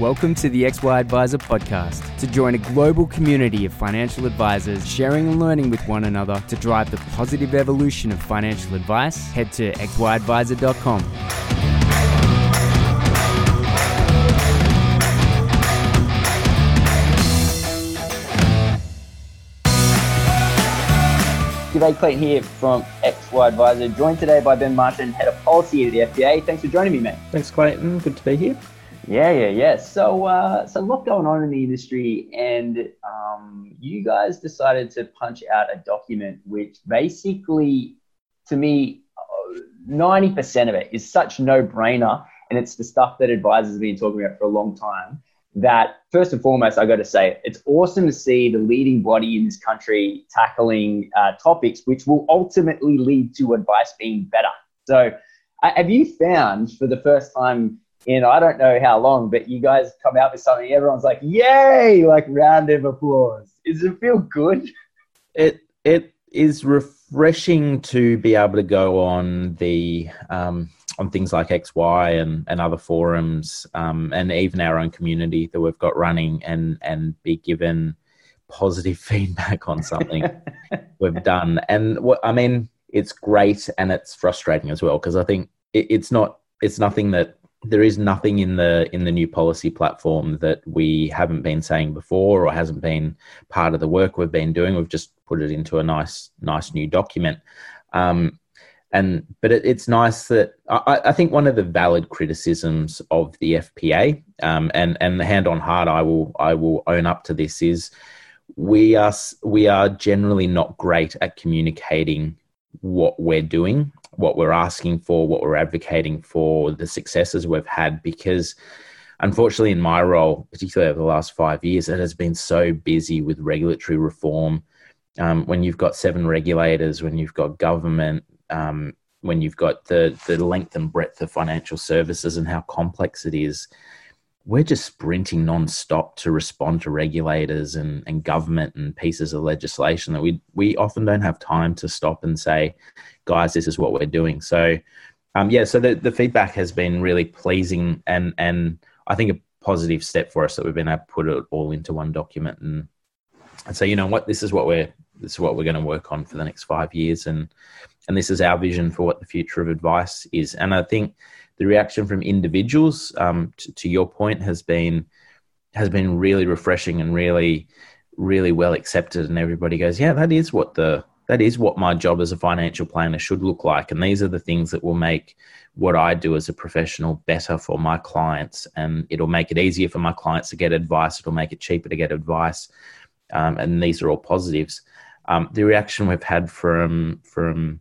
Welcome to the XY Advisor podcast. To join a global community of financial advisors sharing and learning with one another to drive the positive evolution of financial advice, head to xyadvisor.com. G'day, Clayton here from XY Advisor, joined today by Ben Martin, Head of Policy at the FPA. Thanks for joining me, mate. Thanks, Clayton. Good to be here. Yeah, yeah, yeah. So, uh, so a lot going on in the industry, and um, you guys decided to punch out a document which basically, to me, ninety percent of it is such no-brainer, and it's the stuff that advisors have been talking about for a long time. That first and foremost, I got to say, it's awesome to see the leading body in this country tackling uh, topics which will ultimately lead to advice being better. So, uh, have you found for the first time? In I don't know how long, but you guys come out with something, everyone's like, yay, like round of applause. Does it feel good? It it is refreshing to be able to go on the um, on things like XY and, and other forums um, and even our own community that we've got running and and be given positive feedback on something we've done. And what I mean, it's great and it's frustrating as well because I think it, it's not it's nothing that there is nothing in the in the new policy platform that we haven't been saying before or hasn't been part of the work we've been doing. We've just put it into a nice nice new document. Um, and but it, it's nice that I, I, think one of the valid criticisms of the FPA um, and and the hand on heart I will I will own up to this is we are we are generally not great at communicating what we're doing what we're asking for, what we're advocating for, the successes we've had, because unfortunately, in my role, particularly over the last five years, it has been so busy with regulatory reform. Um, when you've got seven regulators, when you've got government, um, when you've got the the length and breadth of financial services and how complex it is, we're just sprinting non-stop to respond to regulators and, and government and pieces of legislation that we we often don't have time to stop and say, guys, this is what we're doing. So um, yeah, so the, the feedback has been really pleasing and and I think a positive step for us that we've been able to put it all into one document and and say, you know what, this is what we're this is what we're going to work on for the next five years and and this is our vision for what the future of advice is. And I think the reaction from individuals, um, to, your point, has been has been really refreshing and really really well accepted. And everybody goes, yeah, that is what the that is what my job as a financial planner should look like. And these are the things that will make what I do as a professional better for my clients. And it'll make it easier for my clients to get advice. It'll make it cheaper to get advice. Um, and these are all positives. Um, the reaction we've had from from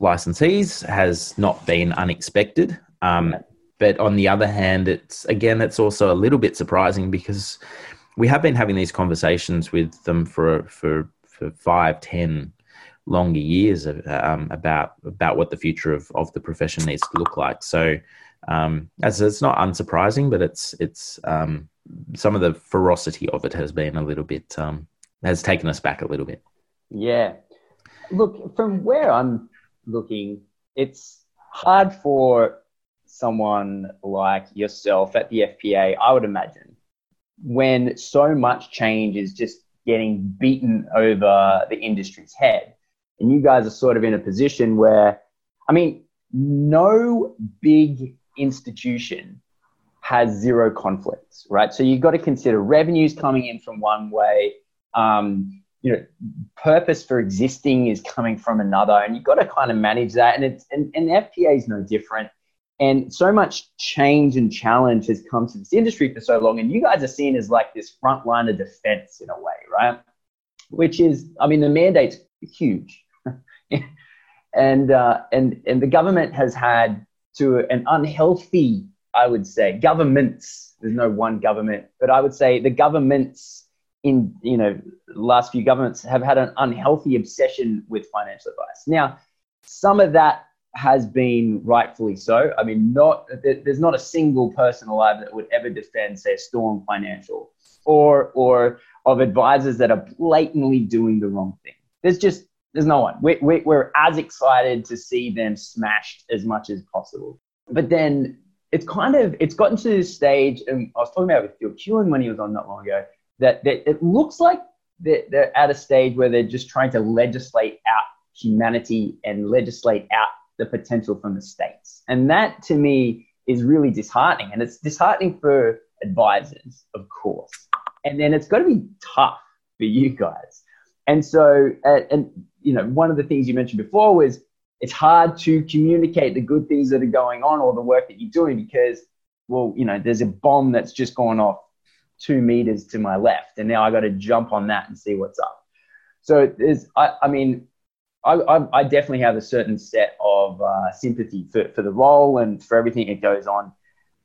licensees has not been unexpected. Um, but on the other hand, it's again, it's also a little bit surprising because we have been having these conversations with them for for for five, ten longer years um, about about what the future of, of the profession needs to look like. So, um, as it's not unsurprising, but it's it's um, some of the ferocity of it has been a little bit um, has taken us back a little bit. Yeah, look from where I'm looking, it's hard for someone like yourself at the FPA, I would imagine, when so much change is just getting beaten over the industry's head. And you guys are sort of in a position where, I mean, no big institution has zero conflicts, right? So you've got to consider revenues coming in from one way, um, you know purpose for existing is coming from another and you've got to kind of manage that and it's and, and fpa is no different. And so much change and challenge has come to this industry for so long and you guys are seen as like this front line of defense in a way right? Which is i mean the mandate's huge. And uh, and and the government has had to an unhealthy i would say governments there's no one government but i would say the governments in you know last few governments have had an unhealthy obsession with financial advice. Now, some of that has been rightfully so. I mean, not there's not a single person alive that would ever defend, say, Storm Financial or or of advisors that are blatantly doing the wrong thing. There's just there's no one. We, we, we're as excited to see them smashed as much as possible. But then it's kind of it's gotten to this stage, and I was talking about it with Phil Kewen when he was on not long ago. That, that it looks like they're, they're at a stage where they're just trying to legislate out humanity and legislate out the potential from the states, and that to me is really disheartening. And it's disheartening for advisors, of course, and then it's got to be tough for you guys. And so, uh, and you know, one of the things you mentioned before was it's hard to communicate the good things that are going on or the work that you're doing because, well, you know, there's a bomb that's just gone off two meters to my left, and now I got to jump on that and see what's up. So there's, I, I mean, I, I, I, definitely have a certain set of uh, sympathy for, for the role and for everything that goes on.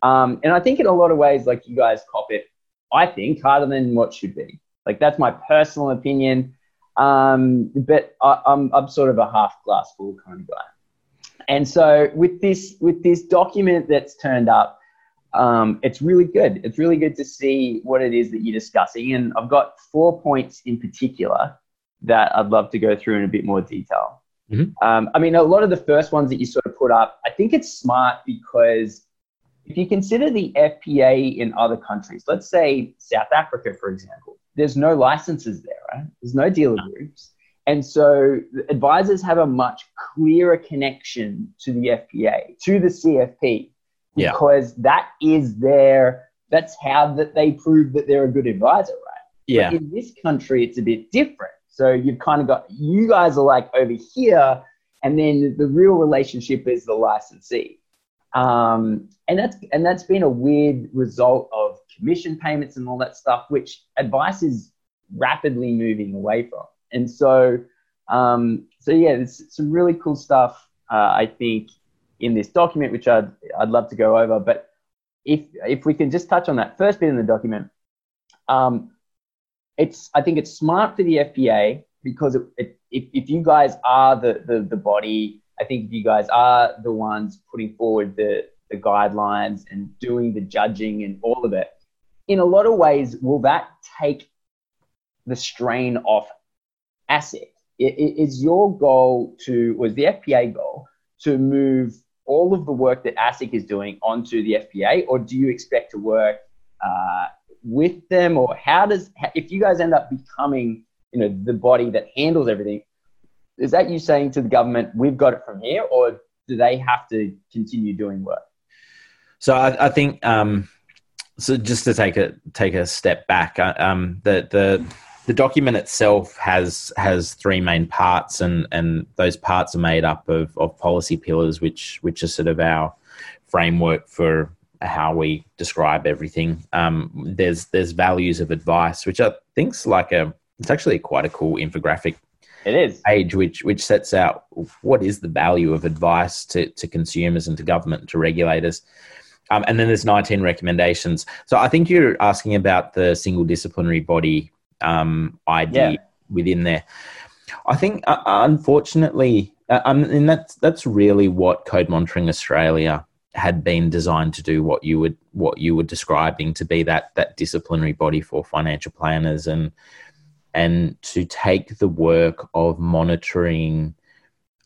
Um, and I think in a lot of ways, like you guys cop it, I think harder than what should be. Like that's my personal opinion. Um, but I, I'm, I'm sort of a half glass full kind of guy. And so with this with this document that's turned up, um, it's really good. It's really good to see what it is that you're discussing. And I've got four points in particular that I'd love to go through in a bit more detail. Mm-hmm. Um, I mean, a lot of the first ones that you sort of put up, I think it's smart because if you consider the FPA in other countries, let's say South Africa, for example, there's no licenses there, right? There's no dealer groups. And so advisors have a much clearer connection to the FPA, to the CFP, because yeah. that is their, that's how that they prove that they're a good advisor, right? Yeah. But in this country, it's a bit different. So you've kind of got, you guys are like over here, and then the real relationship is the licensee. Um, and that's and that's been a weird result of commission payments and all that stuff, which advice is rapidly moving away from. And so, um, so yeah, there's some really cool stuff. Uh, I think in this document, which I'd I'd love to go over. But if if we can just touch on that first bit in the document, um, it's I think it's smart for the FPA because it, it, if if you guys are the, the the body I think if you guys are the ones putting forward the, the guidelines and doing the judging and all of it. In a lot of ways, will that take the strain off ASIC? Is your goal to, was the FPA goal to move all of the work that ASIC is doing onto the FPA, or do you expect to work uh, with them, or how does, if you guys end up becoming, you know, the body that handles everything, is that you saying to the government, we've got it from here, or do they have to continue doing work? So I, I think um, so. Just to take a take a step back, uh, um, the the the document itself has has three main parts, and and those parts are made up of of policy pillars, which which are sort of our framework for how we describe everything. Um, there's there's values of advice, which I think's like a it's actually quite a cool infographic it is page which which sets out what is the value of advice to, to consumers and to government to regulators. Um, and then there's 19 recommendations. So I think you're asking about the single disciplinary body um, idea yeah. within there. I think, uh, unfortunately, uh, I mean that's that's really what Code Monitoring Australia had been designed to do. What you would what you were describing to be that that disciplinary body for financial planners and and to take the work of monitoring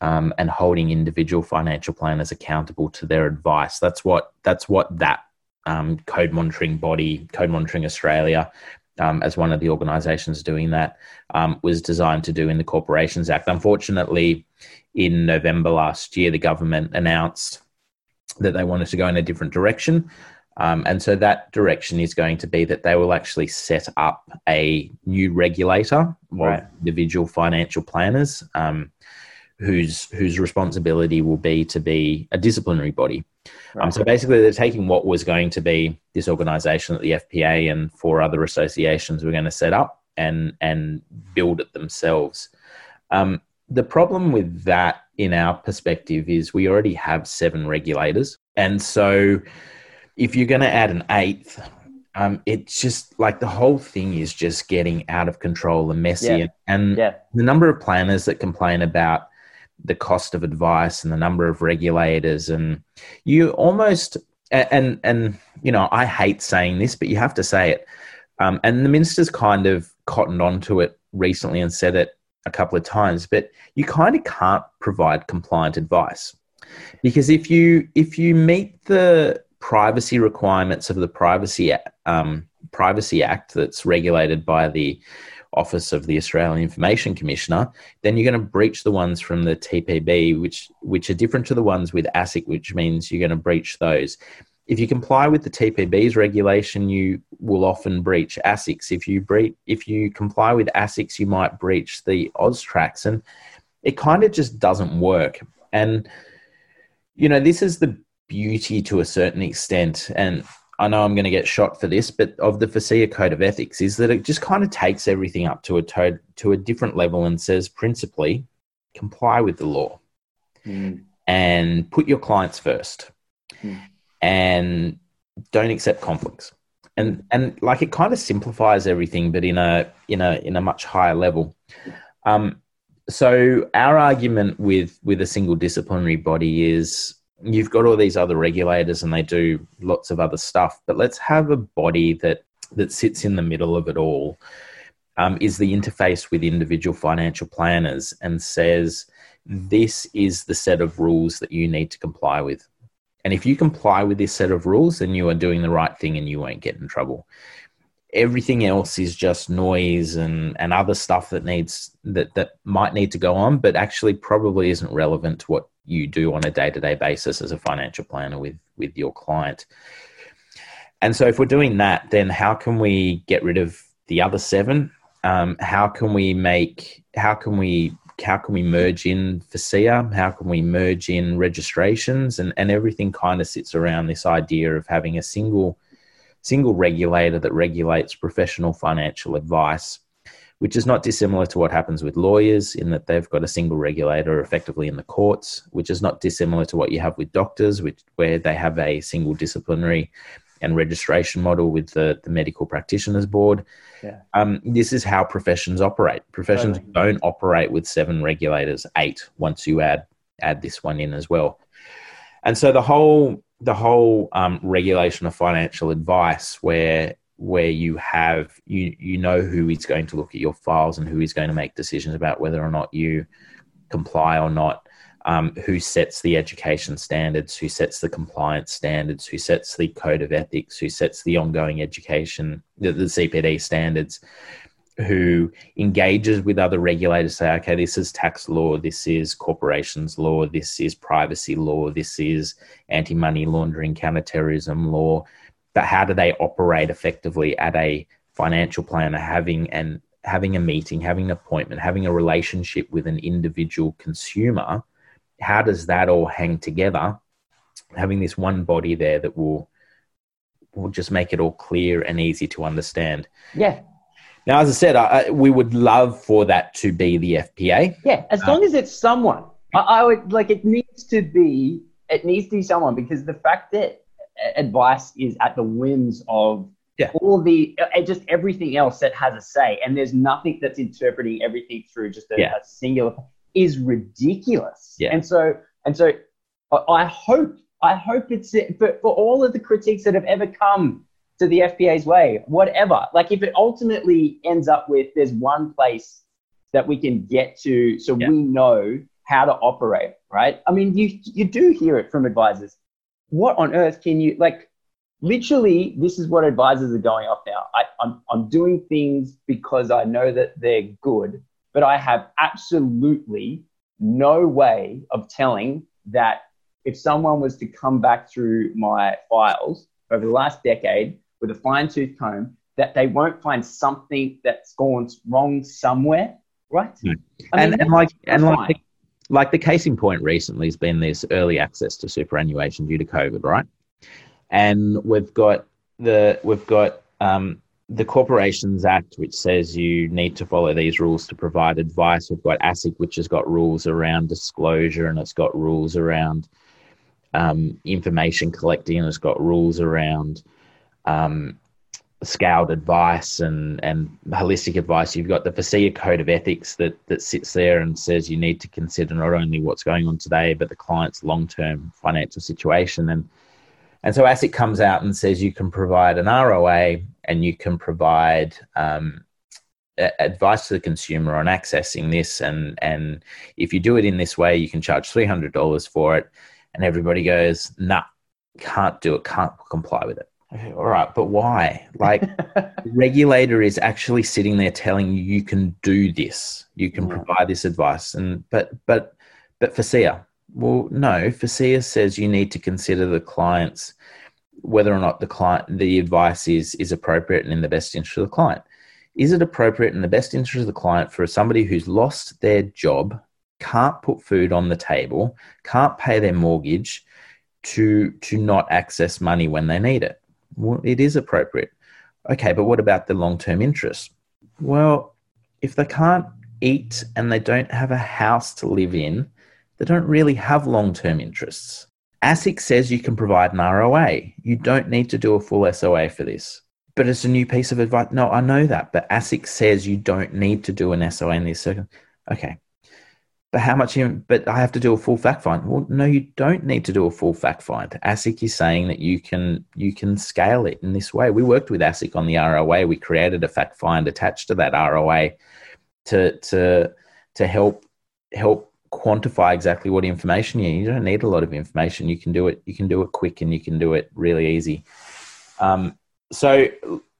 um, and holding individual financial planners accountable to their advice. That's what that's what that um, code monitoring body, Code Monitoring Australia, um, as one of the organisations doing that, um, was designed to do in the Corporations Act. Unfortunately, in November last year, the government announced that they wanted to go in a different direction. Um, and so that direction is going to be that they will actually set up a new regulator right. of individual financial planners, um, whose whose responsibility will be to be a disciplinary body. Right. Um, so basically, they're taking what was going to be this organisation that the FPA and four other associations were going to set up and and build it themselves. Um, the problem with that, in our perspective, is we already have seven regulators, and so if you're going to add an eighth, um, it's just like the whole thing is just getting out of control and messy. Yeah. And, yeah. the number of planners that complain about the cost of advice and the number of regulators, and you almost and and you know I hate saying this, but you have to say it. Um, and the minister's kind of cottoned onto it recently and said it a couple of times, but you kind of can't provide compliant advice because if you if you meet the privacy requirements of the Privacy um, Privacy Act that's regulated by the Office of the Australian Information Commissioner, then you're going to breach the ones from the TPB, which which are different to the ones with ASIC, which means you're going to breach those. If you comply with the TPB's regulation, you will often breach ASICs. If you breach, if you comply with ASICs, you might breach the AUSTRACs, and it kind of just doesn't work. And you know, this is the beauty to a certain extent, and I know I'm going to get shot for this, but of the FASEA Code of Ethics is that it just kind of takes everything up to a to, to a different level and says principally comply with the law mm. and put your clients first mm. and don't accept conflicts. And and like it kind of simplifies everything, but in a in a in a much higher level. Um, so our argument with with a single disciplinary body is you've got all these other regulators and they do lots of other stuff, but let's have a body that that sits in the middle of it all. Um, is the interface with individual financial planners and says this is the set of rules that you need to comply with. And if you comply with this set of rules, then you are doing the right thing and you won't get in trouble. Everything else is just noise and, and other stuff that needs that, that might need to go on, but actually probably isn't relevant to what you do on a day-to-day basis as a financial planner with with your client and so if we're doing that then how can we get rid of the other seven um, how can we make how can we how can we merge in FASEA? How can we merge in registrations? And, and everything kind of sits around this idea of having a single single regulator that regulates professional financial advice which is not dissimilar to what happens with lawyers in that they've got a single regulator effectively in the courts, which is not dissimilar to what you have with doctors, which where they have a single disciplinary and registration model with the, the medical practitioners board. Yeah. Um, this is how professions operate. Professions totally. don't operate with seven regulators, eight once you add add this one in as well. And so the whole the whole um, regulation of financial advice, where where you have you you know who is going to look at your files and who is going to make decisions about whether or not you comply or not. Um, who sets the education standards who sets the compliance standards who sets the code of ethics who sets the ongoing education the, the cpd standards who engages with other regulators say okay this is tax law this is corporations law this is privacy law this is anti-money laundering counterterrorism law but how do they operate effectively at a financial planner having and having a meeting having an appointment having a relationship with an individual consumer? How does that all hang together? Having this one body there that will will just make it all clear and easy to understand. Yeah. Now as i said I, we would love for that to be the fpa yeah as long um, as it's someone. I, I would like it needs to be it needs to be someone because the fact that advice is at the whims of yeah. all the just everything else that has a say, and there's nothing that's interpreting everything through just a, yeah. a singular is ridiculous. Yeah. And so and so I hope I hope it's for, for all of the critiques that have ever come to the FPA's way, whatever. Like if it ultimately ends up with there's one place that we can get to so yeah. we know how to operate, right? I mean, you you do hear it from advisors what on earth can you like? Literally, this is what advisors are going off now. I, I'm I'm doing things because I know that they're good, but I have absolutely no way of telling that if someone was to come back through my files over the last decade with a fine tooth comb, that they won't find something that's gone wrong somewhere, right? No. I mean, and, and like and like like the case in point recently has been this early access to superannuation due to COVID, right? And we've got the we've got um, the Corporations Act, which says you need to follow these rules to provide advice. We've got ASIC, which has got rules around disclosure and it's got rules around um, information collecting and it's got rules around um, scaled advice and, and holistic advice. You've got the FASEA Code of Ethics that, that sits there and says you need to consider not only what's going on today, but the client's long term financial situation. And, and so ASIC comes out and says you can provide an ROA and you can provide um, advice to the consumer on accessing this. And, and if you do it in this way, you can charge $300 for it. And everybody goes, nah, can't do it, can't comply with it. Okay, all right, but why? Like, the regulator is actually sitting there telling you you can do this, you can Yeah. provide this advice, and but but but FASEA, well, no, FASEA says you need to consider the clients whether or not the client the advice is is appropriate and in the best interest of the client. Is it appropriate in the best interest of the client for somebody who's lost their job, can't put food on the table, can't pay their mortgage, to to not access money when they need it? Well, it is appropriate. Okay, but what about the long term interest? Well, if they can't eat and they don't have a house to live in, they don't really have long term interests. ASIC says you can provide an ROA. You don't need to do a full SOA for this. But it's a new piece of advice. No, I know that. But ASIC says you don't need to do an SOA in this circum. Okay. But how much? But I have to do a full fact find. Well, no, you don't need to do a full fact find. ASIC is saying that you can you can scale it in this way. We worked with ASIC on the ROA. We created a fact find attached to that ROA to to to help help quantify exactly what information you need. You don't need a lot of information. You can do it. You can do it quick, and you can do it really easy. Um, so,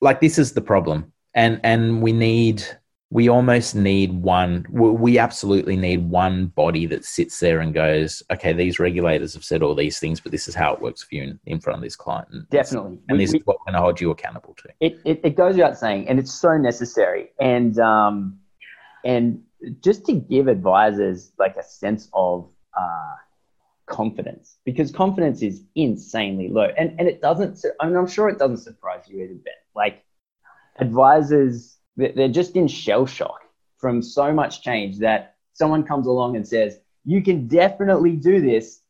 like, this is the problem, and and we need we almost need one. We absolutely need one body that sits there and goes, okay, these regulators have said all these things, but this is how it works for you in, in front of this client. And Definitely. and We- this we- is what we're going to hold you accountable to. it, it, it goes without saying, and it's so necessary. And um, and just to give advisors like a sense of uh, confidence, because confidence is insanely low, and and it doesn't. I mean, I'm sure it doesn't surprise you either, Ben. Like advisors, they're just in shell shock from so much change that someone comes along and says, "You can definitely do this."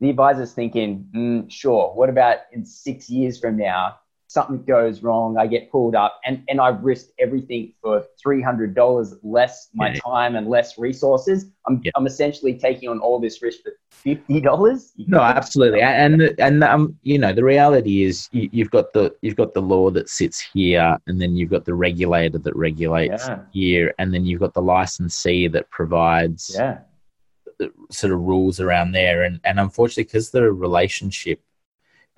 The advisor's thinking, mm, "Sure. What about in six years from now?" Something goes wrong, I get pulled up, and, and I've risked everything for $300 less my Yeah. time and less resources. I'm, Yeah. I'm essentially taking on all this risk for $50. No, absolutely, and and um, you know, the reality is you, you've got the you've got the law that sits here, and then you've got the regulator that regulates Yeah. here, and then you've got the licensee that provides Yeah. sort of rules around there, and and unfortunately, because the relationship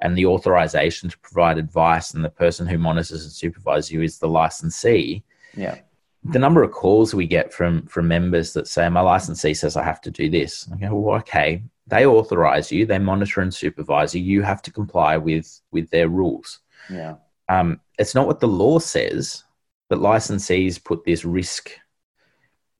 and the authorization to provide advice, and the person who monitors and supervises you is the licensee. Yeah. The number of calls we get from from members that say, "My licensee says I have to do this." I go, "Well, okay." They authorize you. They monitor and supervise you. You have to comply with with their rules. Yeah. Um, it's not what the law says, but licensees put this risk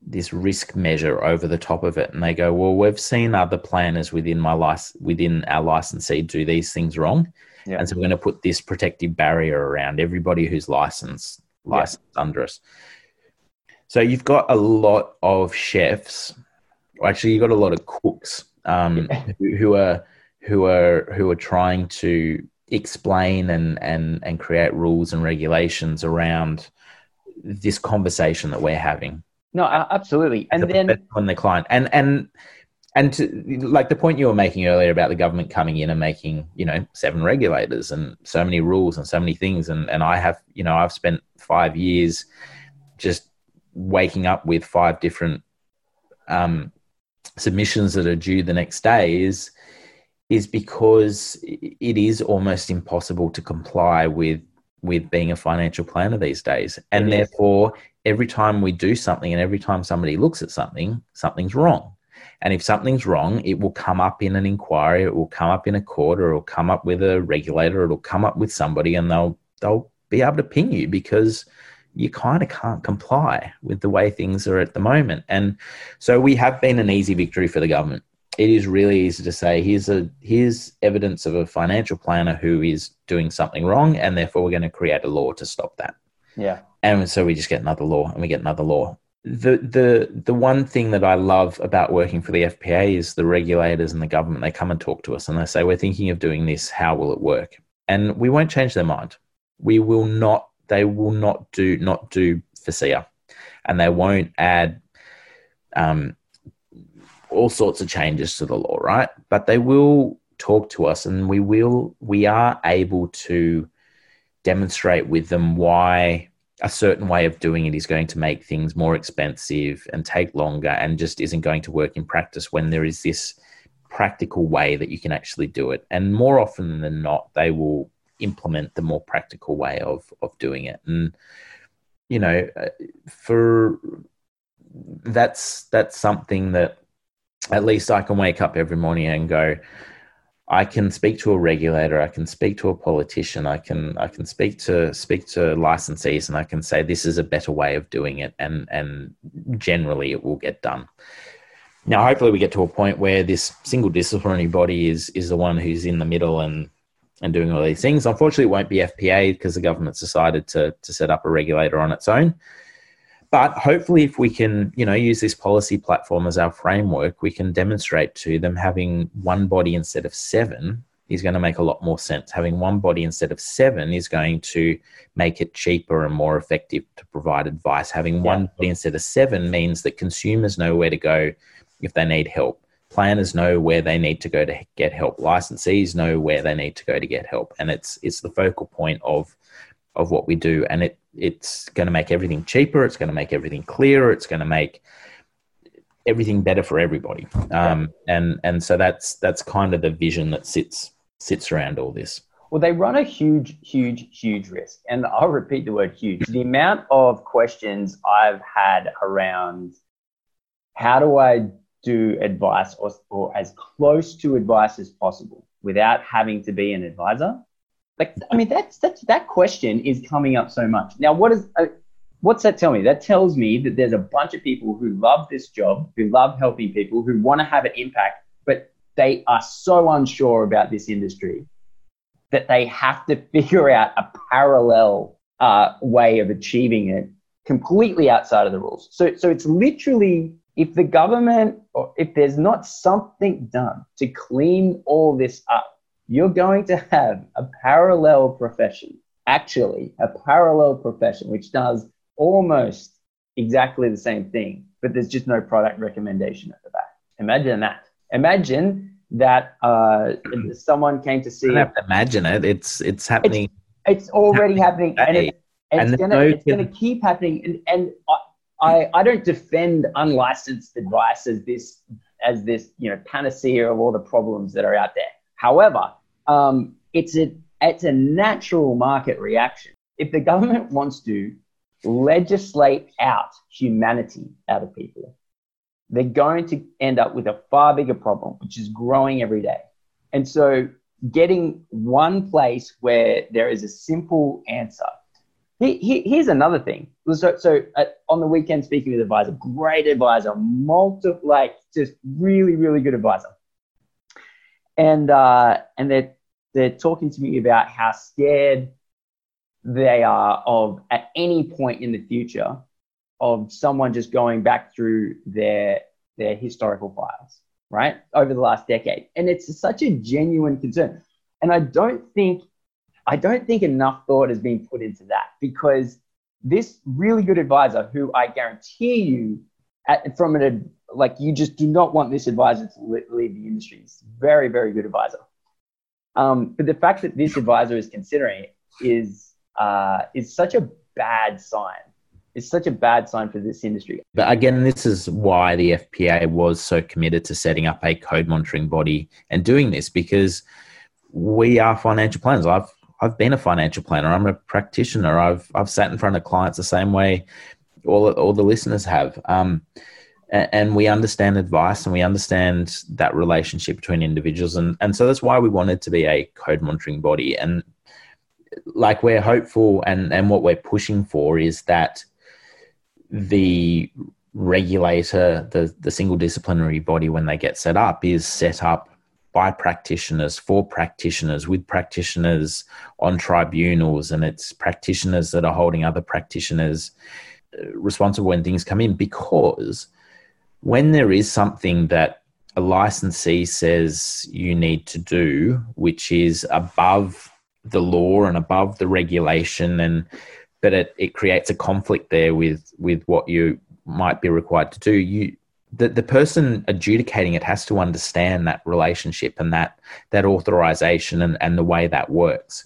this risk measure over the top of it and they go well we've seen other planners within my license within our licensee do these things wrong. Yeah. and so we're going to put this protective barrier around everybody who's licensed Yeah. licensed under us. So you've got a lot of chefs. Actually you've got a lot of cooks um, who, who are who are who are trying to explain and and and create rules and regulations around this conversation that we're having No, absolutely. And then, on the client and and and to, like the point you were making earlier about the government coming in and making you know seven regulators and so many rules and so many things and and i have you know i've spent five years just waking up with five different um, submissions that are due the next day is is because it is almost impossible to comply with with being a financial planner these days. And It is. therefore every time we do something and every time somebody looks at something something's wrong. And if something's wrong it will come up in an inquiry it will come up in a court or it'll come up with a regulator it'll come up with somebody and they'll they'll be able to ping you because you kind of can't comply with the way things are at the moment. And so we have been an easy victory for the government it is really easy to say here's a here's evidence of a financial planner who is doing something wrong and therefore we're going to create a law to stop that. Yeah. and so we just get another law and we get another law. The the the one thing that i love about working for the fpa is the regulators and the government they come and talk to us and they say we're thinking of doing this. How will it work? And we won't change their mind. We will not they will not do not do FASEA and they won't add um, all sorts of changes to the law, right? But they will talk to us and we will we are able to demonstrate with them why a certain way of doing it is going to make things more expensive and take longer and just isn't going to work in practice when there is this practical way that you can actually do it. And more often than not, they will implement the more practical way of of doing it. And you know, uh, for that's that's something that at least I can wake up every morning and go, I can speak to a regulator, I can speak to a politician, I can I can speak to speak to licensees, and I can say this is a better way of doing it, and and generally it will get done. Now, hopefully, we get to a point where this single disciplinary body is is the one who's in the middle and and doing all these things. Unfortunately, it won't be FPA because the government's decided to to set up a regulator on its own. But hopefully, if we can, you know, use this policy platform as our framework, we can demonstrate to them having one body instead of seven is going to make a lot more sense. Having one body instead of seven is going to make it cheaper and more effective to provide advice. Having yeah. one body instead of seven means that consumers know where to go if they need help. Planners know where they need to go to get help. Licensees know where they need to go to get help, and it's it's the focal point of of what we do. And it it's going to make everything cheaper. It's going to make everything clearer. It's going to make everything better for everybody. Um, and and so that's that's kind of the vision that sits sits around all this. Well, they run a huge, huge, huge risk, and I'll repeat the word huge. The amount of questions I've had around how do I do advice or, or as close to advice as possible without having to be an advisor like, I mean, that's, that's, that question is coming up so much. Now, what is, uh, what's that tell me? That tells me that there's a bunch of people who love this job, who love helping people, who want to have an impact, but they are so unsure about this industry that they have to figure out a parallel uh, way of achieving it completely outside of the rules. So, so it's literally if the government or if there's not something done to clean all this up, you're going to have a parallel profession, actually, a parallel profession, which does almost exactly the same thing, but there's just no product recommendation at the back. Imagine that. Imagine that uh, someone came to see. You have to imagine it. It's it's happening. It's, it's already happening, happening and, it, and, and, it's gonna no it's gonna keep happening. And, and I, I, I don't defend unlicensed advice as this as this you know panacea of all the problems that are out there. However, um, it's a it's a natural market reaction. If the government wants to legislate out humanity out of people, they're going to end up with a far bigger problem, which is growing every day. And so, getting one place where there is a simple answer. He, he, here's another thing. So, so uh, on the weekend, speaking with advisor, great advisor, multi, like just really, really good advisor. And uh, and they're they're talking to me about how scared they are of at any point in the future of someone just going back through their their historical files right? Over the last decade. And it's such a genuine concern. And i don't think i don't think enough thought has been put into that because this really good advisor who i guarantee you at, from an like you just do not want this advisor to leave the industry. It's very very good advisor um, but the fact that this advisor is considering it is uh, is such a bad sign. It's such a bad sign for this industry. But again, this is why the FPA was so committed to setting up a code monitoring body and doing this because we are financial planners. I've I've been a financial planner. I'm a practitioner. I've I've sat in front of clients the same way all all the listeners have. Um, and we understand advice and we understand that relationship between individuals. And, and so that's why we wanted to be a code monitoring body. And like we're hopeful and, and what we're pushing for is that the regulator the, the single disciplinary body when they get set up is set up by practitioners for practitioners with practitioners on tribunals. And it's practitioners that are holding other practitioners uh, responsible when things come in because when there is something that a licensee says you need to do, which is above the law and above the regulation, and but it, it creates a conflict there with with what you might be required to do. You the, the person adjudicating it has to understand that relationship and that that authorization and, and the way that works.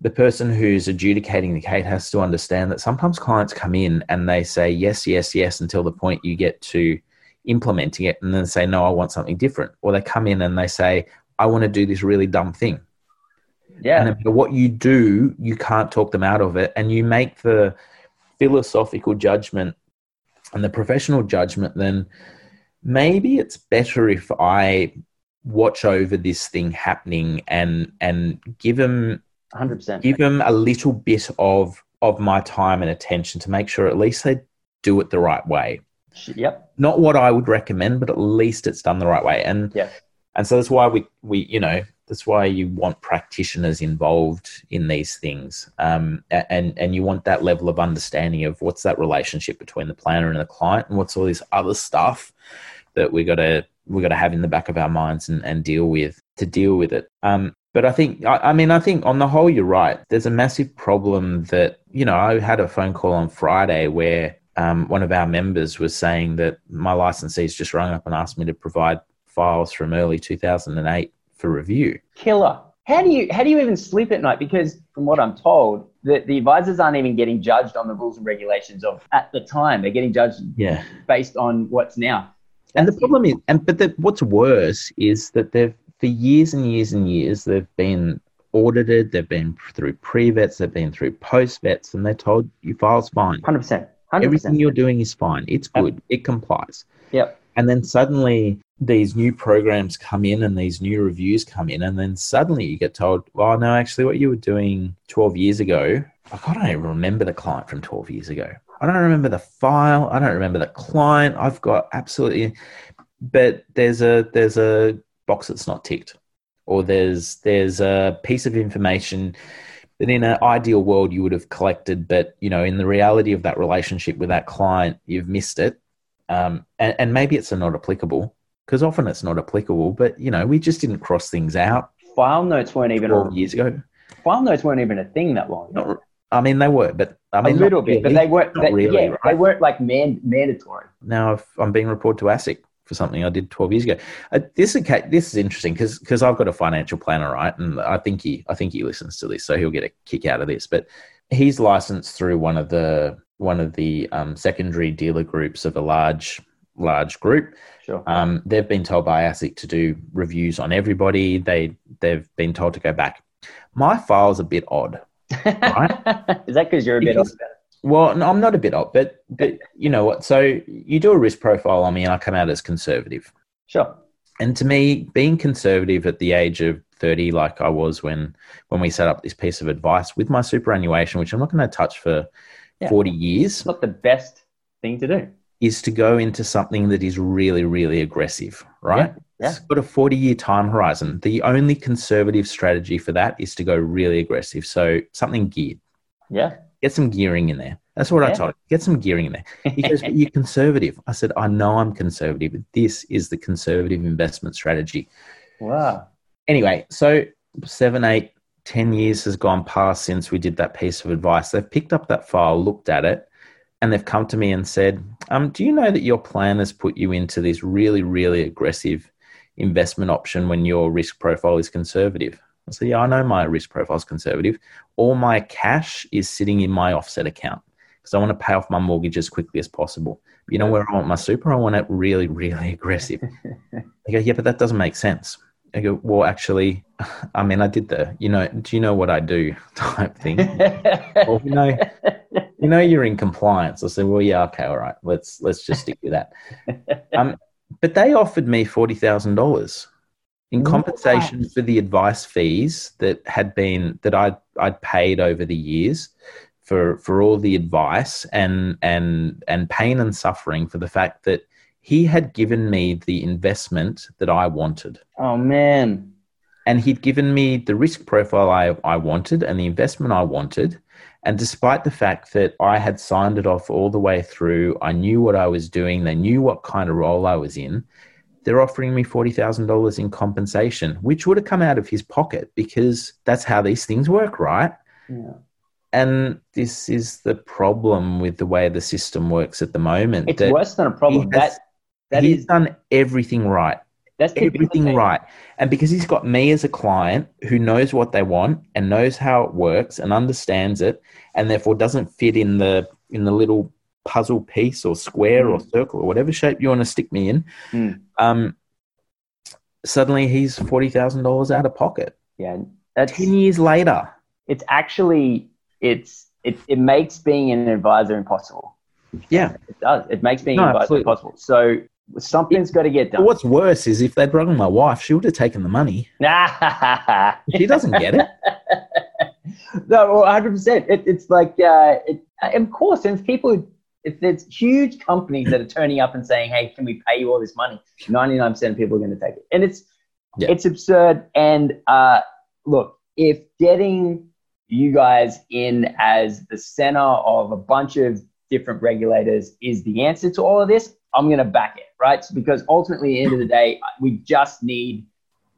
The person who's adjudicating the case has to understand that sometimes clients come in and they say yes, yes, yes until the point you get to implementing it and then say, no, I want something different. Or they come in and they say, I want to do this really dumb thing. Yeah. And what you do, you can't talk them out of it. And you make the philosophical judgment and the professional judgment, then maybe it's better if I watch over this thing happening and and give them 100%. give them a little bit of of my time and attention to make sure at least they do it the right way Yep. not what i would recommend but at least it's done the right way and Yeah. and so that's why we we you know that's why you want practitioners involved in these things um, and and you want that level of understanding of what's that relationship between the planner and the client and what's all this other stuff that we got to we got to have in the back of our minds and, and deal with to deal with it um, but I think, I, I mean, I think on the whole, you're right. There's a massive problem that, you know, I had a phone call on Friday where um, one of our members was saying that my licensees just rung up and asked me to provide files from early 2008 for review. Killer. How do you how do you even sleep at night? Because from what I'm told, the, the advisors aren't even getting judged on the rules and regulations of at the time. They're getting judged Yeah. based on what's now. And the problem is, and but the, what's worse is that they've for years and years and years they've been audited, they've been through pre-vets, they've been through post-vets, and they're told your file's fine. Hundred percent. Hundred Everything you're doing is fine. It's Yep. good. It complies. Yep. And then suddenly these new programs come in and these new reviews come in, and then suddenly you get told, "Well, no, actually, what you were doing 12 years ago, I don't even remember the client from 12 years ago. I don't remember the file. I don't remember the client. I've got absolutely, but there's a there's a box that's not ticked, or there's there's a piece of information." That in an ideal world you would have collected, but you know, in the reality of that relationship with that client, you've missed it, um, and, and maybe it's not applicable because often it's not applicable. But you know, we just didn't cross things out File notes weren't even a, years ago. file notes weren't even a thing that long. ago. Not, I mean, they were, but I mean, a little bit, but they weren't. They, really, yeah, right? they weren't like man, mandatory. now I've, I'm being reported to ASIC for something I did 12 years ago. Uh, this is this is interesting because because I've got a financial planner, right? And I think he I think he listens to this, so he'll get a kick out of this. But he's licensed through one of the one of the um, secondary dealer groups of a large large group. Sure. Um, they've been told by ASIC to do reviews on everybody. They they've been told to go back. My file's a bit odd. Right? Is that because you're a bit Because- off? Well, no, I'm not a bit up, but but you know what? So you do a risk profile on me, and I come out as conservative. Sure. And to me, being conservative at the age of 30, like I was when when we set up this piece of advice with my superannuation, which I'm not going to touch for Yeah. 40 years, It's not the best thing to do. is to go into something that is really, really aggressive, right? Yeah, yeah. It's got a 40 year time horizon. The only conservative strategy for that is to go really aggressive. So something geared. Yeah. Get some gearing in there. That's what I told him. Get some gearing in there. He goes, but you're conservative. I said, I know I'm conservative, but this is the conservative investment strategy. wow. Anyway, so seven, eight, ten years has gone past since we did that piece of advice. They've picked up that file, looked at it, and they've come to me and said, um, Do you know that your plan has put you into this really, really aggressive investment option when your risk profile is conservative? I said, Yeah, I know my risk profile is conservative. All my cash is sitting in my offset account because I want to pay off my mortgage as quickly as possible. You know where I want my super? I want it really, really aggressive. I go, yeah, but that doesn't make sense. I go, well, actually, I mean, I did the, you know, do you know what I do type thing. well, you know, you know, you're in compliance. I said, well, yeah, okay, all right, let's let's just stick with that. Um, but they offered me forty thousand dollars in compensation for the advice fees that had been that I I'd paid over the years for for all the advice and and and pain and suffering for the fact that he had given me the investment that I wanted oh man. and he'd given me the risk profile I, I wanted and the investment I wanted. And despite the fact that I had signed it off all the way through, I knew what I was doing, they knew what kind of role I was in, they're offering me $40,000 in compensation, which would have come out of his pocket because that's how these things work, right? Yeah. And this is the problem with the way the system works at the moment. It's worse than a problem. has- That that he's is done everything right that's everything right. And because he's got me as a client who knows what they want and knows how it works and understands it, and therefore doesn't fit in the in the little puzzle piece or square or circle or whatever shape you want to stick me in. Mm. Um, suddenly he's forty thousand dollars out of pocket. Yeah, that's Ten years later. it's actually it's it, it makes being an advisor impossible. Yeah. It does. It makes being No, an advisor absolutely. impossible. So something's got to get done. what's worse is if they'd rung my wife, she would have taken the money. She doesn't get it. no, one hundred percent. It's like, uh, it, of course, there's people. If there's huge companies that are turning up and saying, "Hey, can we pay you all this money?" Ninety-nine percent of people are going to take it, and it's Yeah. it's absurd. And uh, look, if getting you guys in as the center of a bunch of different regulators is the answer to all of this, I'm going to back it, right? Because ultimately, at the end of the day, we just need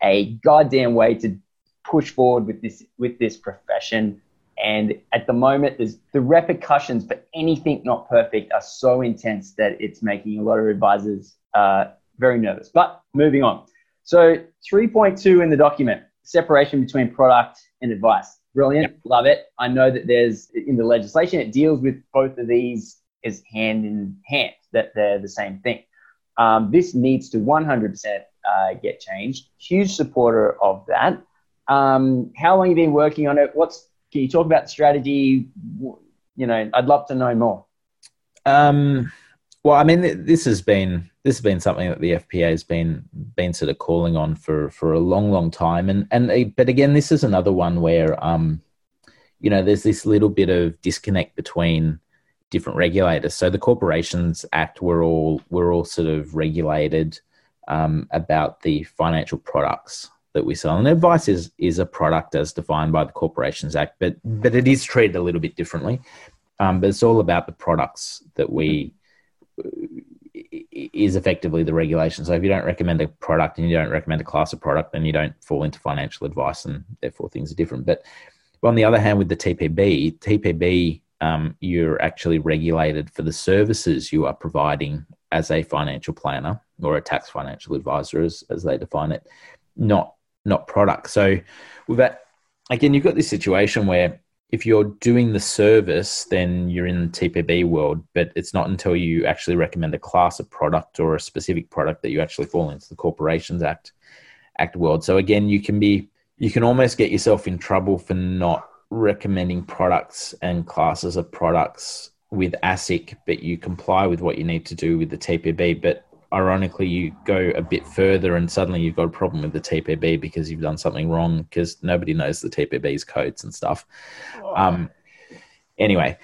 a goddamn way to push forward with this with this profession. And at the moment, there's the repercussions for anything not perfect are so intense that it's making a lot of advisors uh, very nervous. But moving on. So 3.2 in the document, separation between product and advice. Brilliant, love it. I know that there's in the legislation it deals with both of these as hand in hand, that they're the same thing. Um, this needs to 100% uh, get changed. Huge supporter of that. Um, how long have you been working on it? What's can you talk about the strategy? You know, I'd love to know more. Um, well, I mean, this has been this has been something that the FPA has been been sort of calling on for for a long, long time, and and uh, but again, this is another one where um, you know, there's this little bit of disconnect between different regulators. So the Corporations Act, we're all we're all sort of regulated um, about the financial products that we sell, and advice is is a product as defined by the Corporations Act, but but it is treated a little bit differently. Um, but it's all about the products that we is effectively the regulation. So if you don't recommend a product and you don't recommend a class of product, then you don't fall into financial advice, and therefore things are different. But on the other hand, with the TPB, TPB, um, you're actually regulated for the services you are providing as a financial planner or a tax financial advisor, as, as they define it, not not product. So with that, again, you've got this situation where if you're doing the service, then you're in the TPB world, but it's not until you actually recommend a class of product or a specific product that you actually fall into the Corporations Act Act world. So again, you can be you can almost get yourself in trouble for not recommending products and classes of products with ASIC, but you comply with what you need to do with the TPB. But ironically, you go a bit further and suddenly you've got a problem with the TPB because you've done something wrong because nobody knows the TPB's codes and stuff. Um, anyway,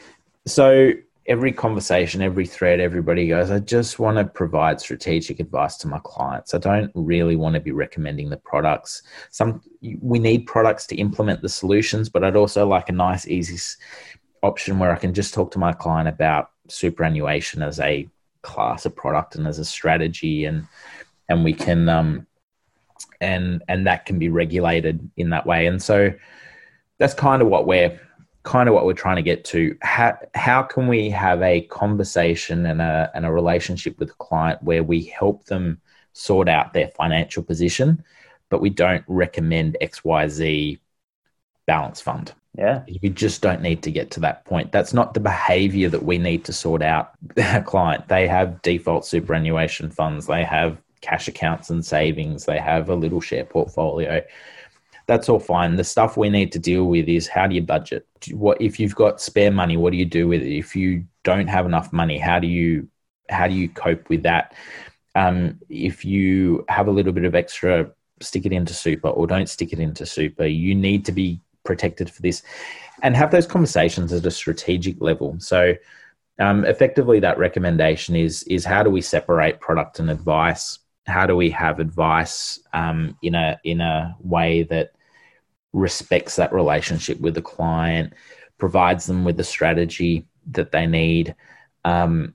so every conversation, every thread, everybody goes, I just want to provide strategic advice to my clients. I don't really want to be recommending the products. Some we need products to implement the solutions, but I'd also like a nice, easy option where I can just talk to my client about superannuation as a class of product and as a strategy, and and we can um, and and that can be regulated in that way. And so that's kind of what we're kind of what we're trying to get to. How how can we have a conversation and a and a relationship with a client where we help them sort out their financial position, but we don't recommend X Y Z balance fund. Yeah. You just don't need to get to that point. That's not the behavior that we need to sort out our client. They have default superannuation funds, they have cash accounts and savings, they have a little share portfolio. That's all fine. The stuff we need to deal with is how do you budget? What if you've got spare money, what do you do with it? If you don't have enough money, how do you how do you cope with that? Um, if you have a little bit of extra, stick it into super or don't stick it into super. You need to be protected for this and have those conversations at a strategic level. So um, effectively that recommendation is is how do we separate product and advice? How do we have advice um, in a in a way that respects that relationship with the client provides them with the strategy that they need um,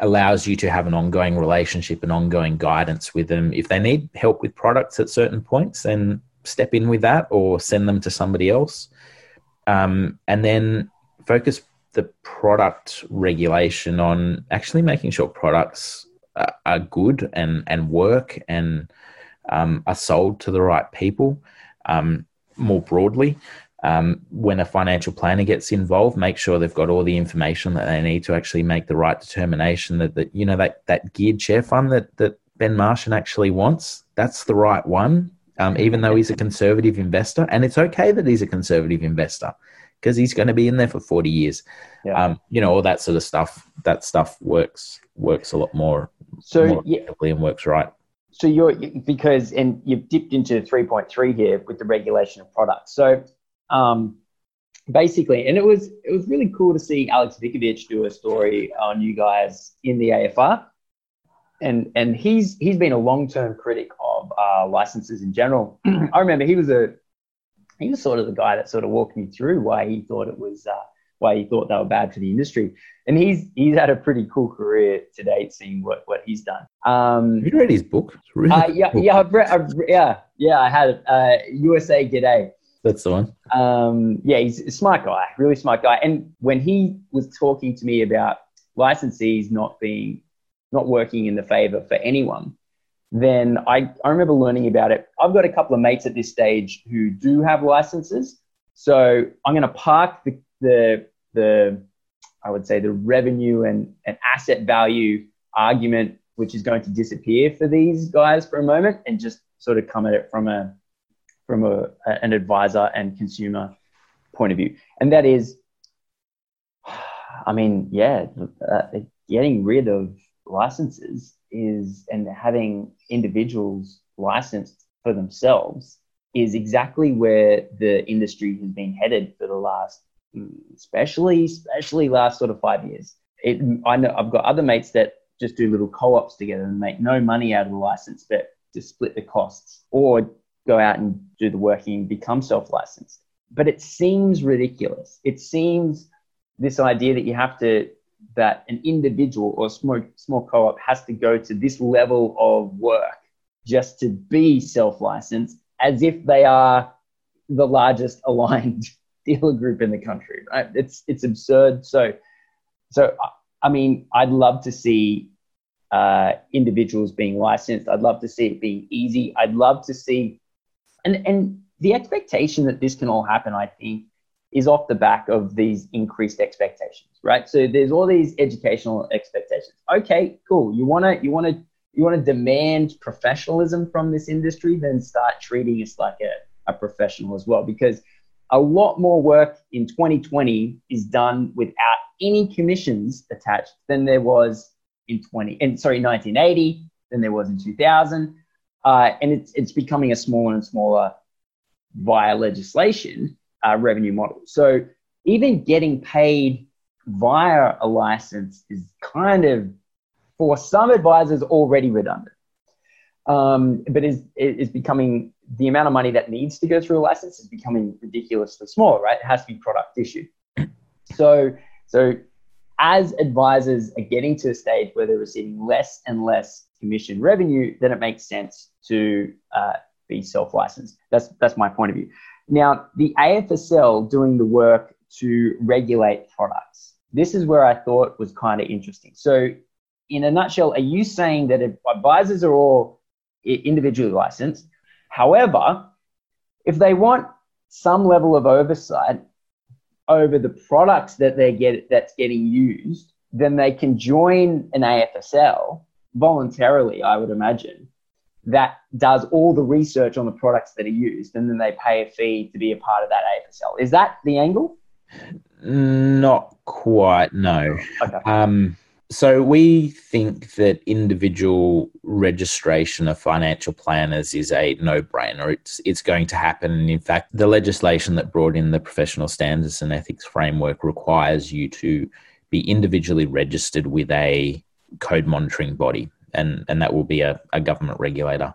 allows you to have an ongoing relationship and ongoing guidance with them. If they need help with products at certain points then step in with that or send them to somebody else. Um, and then focus the product regulation on actually making sure products are, good and, and work and um, are sold to the right people um, more broadly. um, when a financial planner gets involved, make sure they've got all the information that they need to actually make the right determination that, that you know that that geared share fund that that Ben Martian actually wants, that's the right one. Um, even though he's a conservative investor, and it's okay that he's a conservative investor because he's going to be in there for 40 years. Yeah. Um, you know, all that sort of stuff, that stuff works, works a lot more, so more yeah, and works right. So you're, because, and you've dipped into 3.3 here with the regulation of products. So um, basically, and it was, it was really cool to see Aleks Vickovich do a story on you guys in the AFR. And, and he's, he's been a long-term critic of uh, licenses in general. I remember he was a, he was sort of the guy that sort of walked me through why he thought it was uh, why he thought they were bad for the industry. And he's he's had a pretty cool career to date, seeing what, what he's done. Um, Have you read his book? Really uh, yeah, yeah, I've read, I've, yeah, yeah. I had uh, USA G'day. That's the one. Um, yeah, he's a smart guy, really smart guy. And when he was talking to me about licensees not being not working in the favor for anyone, then I, I remember learning about it. I've got a couple of mates at this stage who do have licenses. So I'm going to park the, the, the, I would say the revenue and, and asset value argument, which is going to disappear for these guys for a moment and just sort of come at it from a, from a, an advisor and consumer point of view. And that is, I mean, yeah, uh, getting rid of licenses is and having individuals licensed for themselves is exactly where the industry has been headed for the last mm, especially especially last sort of five years. It, I know I've got other mates that just do little co-ops together and make no money out of the license but to split the costs or go out and do the working and become self-licensed. But it seems ridiculous. It seems this idea that you have to that an individual or small, small co-op has to go to this level of work just to be self-licensed as if they are the largest aligned dealer group in the country right? It's it's absurd. So so i mean i'd love to see uh, individuals being licensed. I'd love to see it being easy. I'd love to see and and the expectation that this can all happen i think is off the back of these increased expectations, right? So there's all these educational expectations. Okay, cool. You wanna you wanna you wanna demand professionalism from this industry, then start treating us like a, a professional as well, because a lot more work in 2020 is done without any commissions attached than there was in 20 and sorry 1980 than there was in 2000 uh, and it's it's becoming a smaller and smaller via legislation uh, revenue model. So even getting paid via a license is kind of, for some advisors, already redundant. Um, but is is becoming the amount of money that needs to go through a license is becoming ridiculously small, right? It has to be product issued. So so as advisors are getting to a stage where they're receiving less and less commission revenue, then it makes sense to uh, be self-licensed. That's that's my point of view. Now, the AFSL doing the work to regulate products. This is where I thought was kind of interesting. So, in a nutshell, are you saying that advisors are all individually licensed? However, if they want some level of oversight over the products that they get that's getting used, then they can join an AFSL voluntarily, I would imagine, that does all the research on the products that are used, and then they pay a fee to be a part of that AFSL. Is that the angle? Not quite, no. Okay. Um, so we think that individual registration of financial planners is a no-brainer. It's it's going to happen, and in fact, the legislation that brought in the professional standards and ethics framework requires you to be individually registered with a code monitoring body and and that will be a, a government regulator.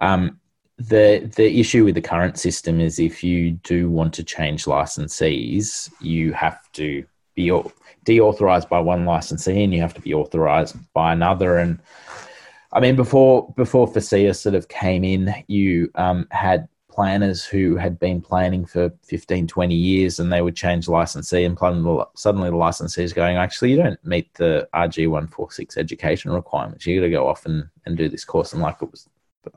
Um, the the issue with the current system is if you do want to change licensees, you have to be deauthorized by one licensee and you have to be authorized by another. And I mean, before before FASEA sort of came in, you um, had planners who had been planning for 15, 20 years and they would change licensee and suddenly the licensee is going, actually, you don't meet the RG146 education requirements. You got to go off and, and do this course. And like it was,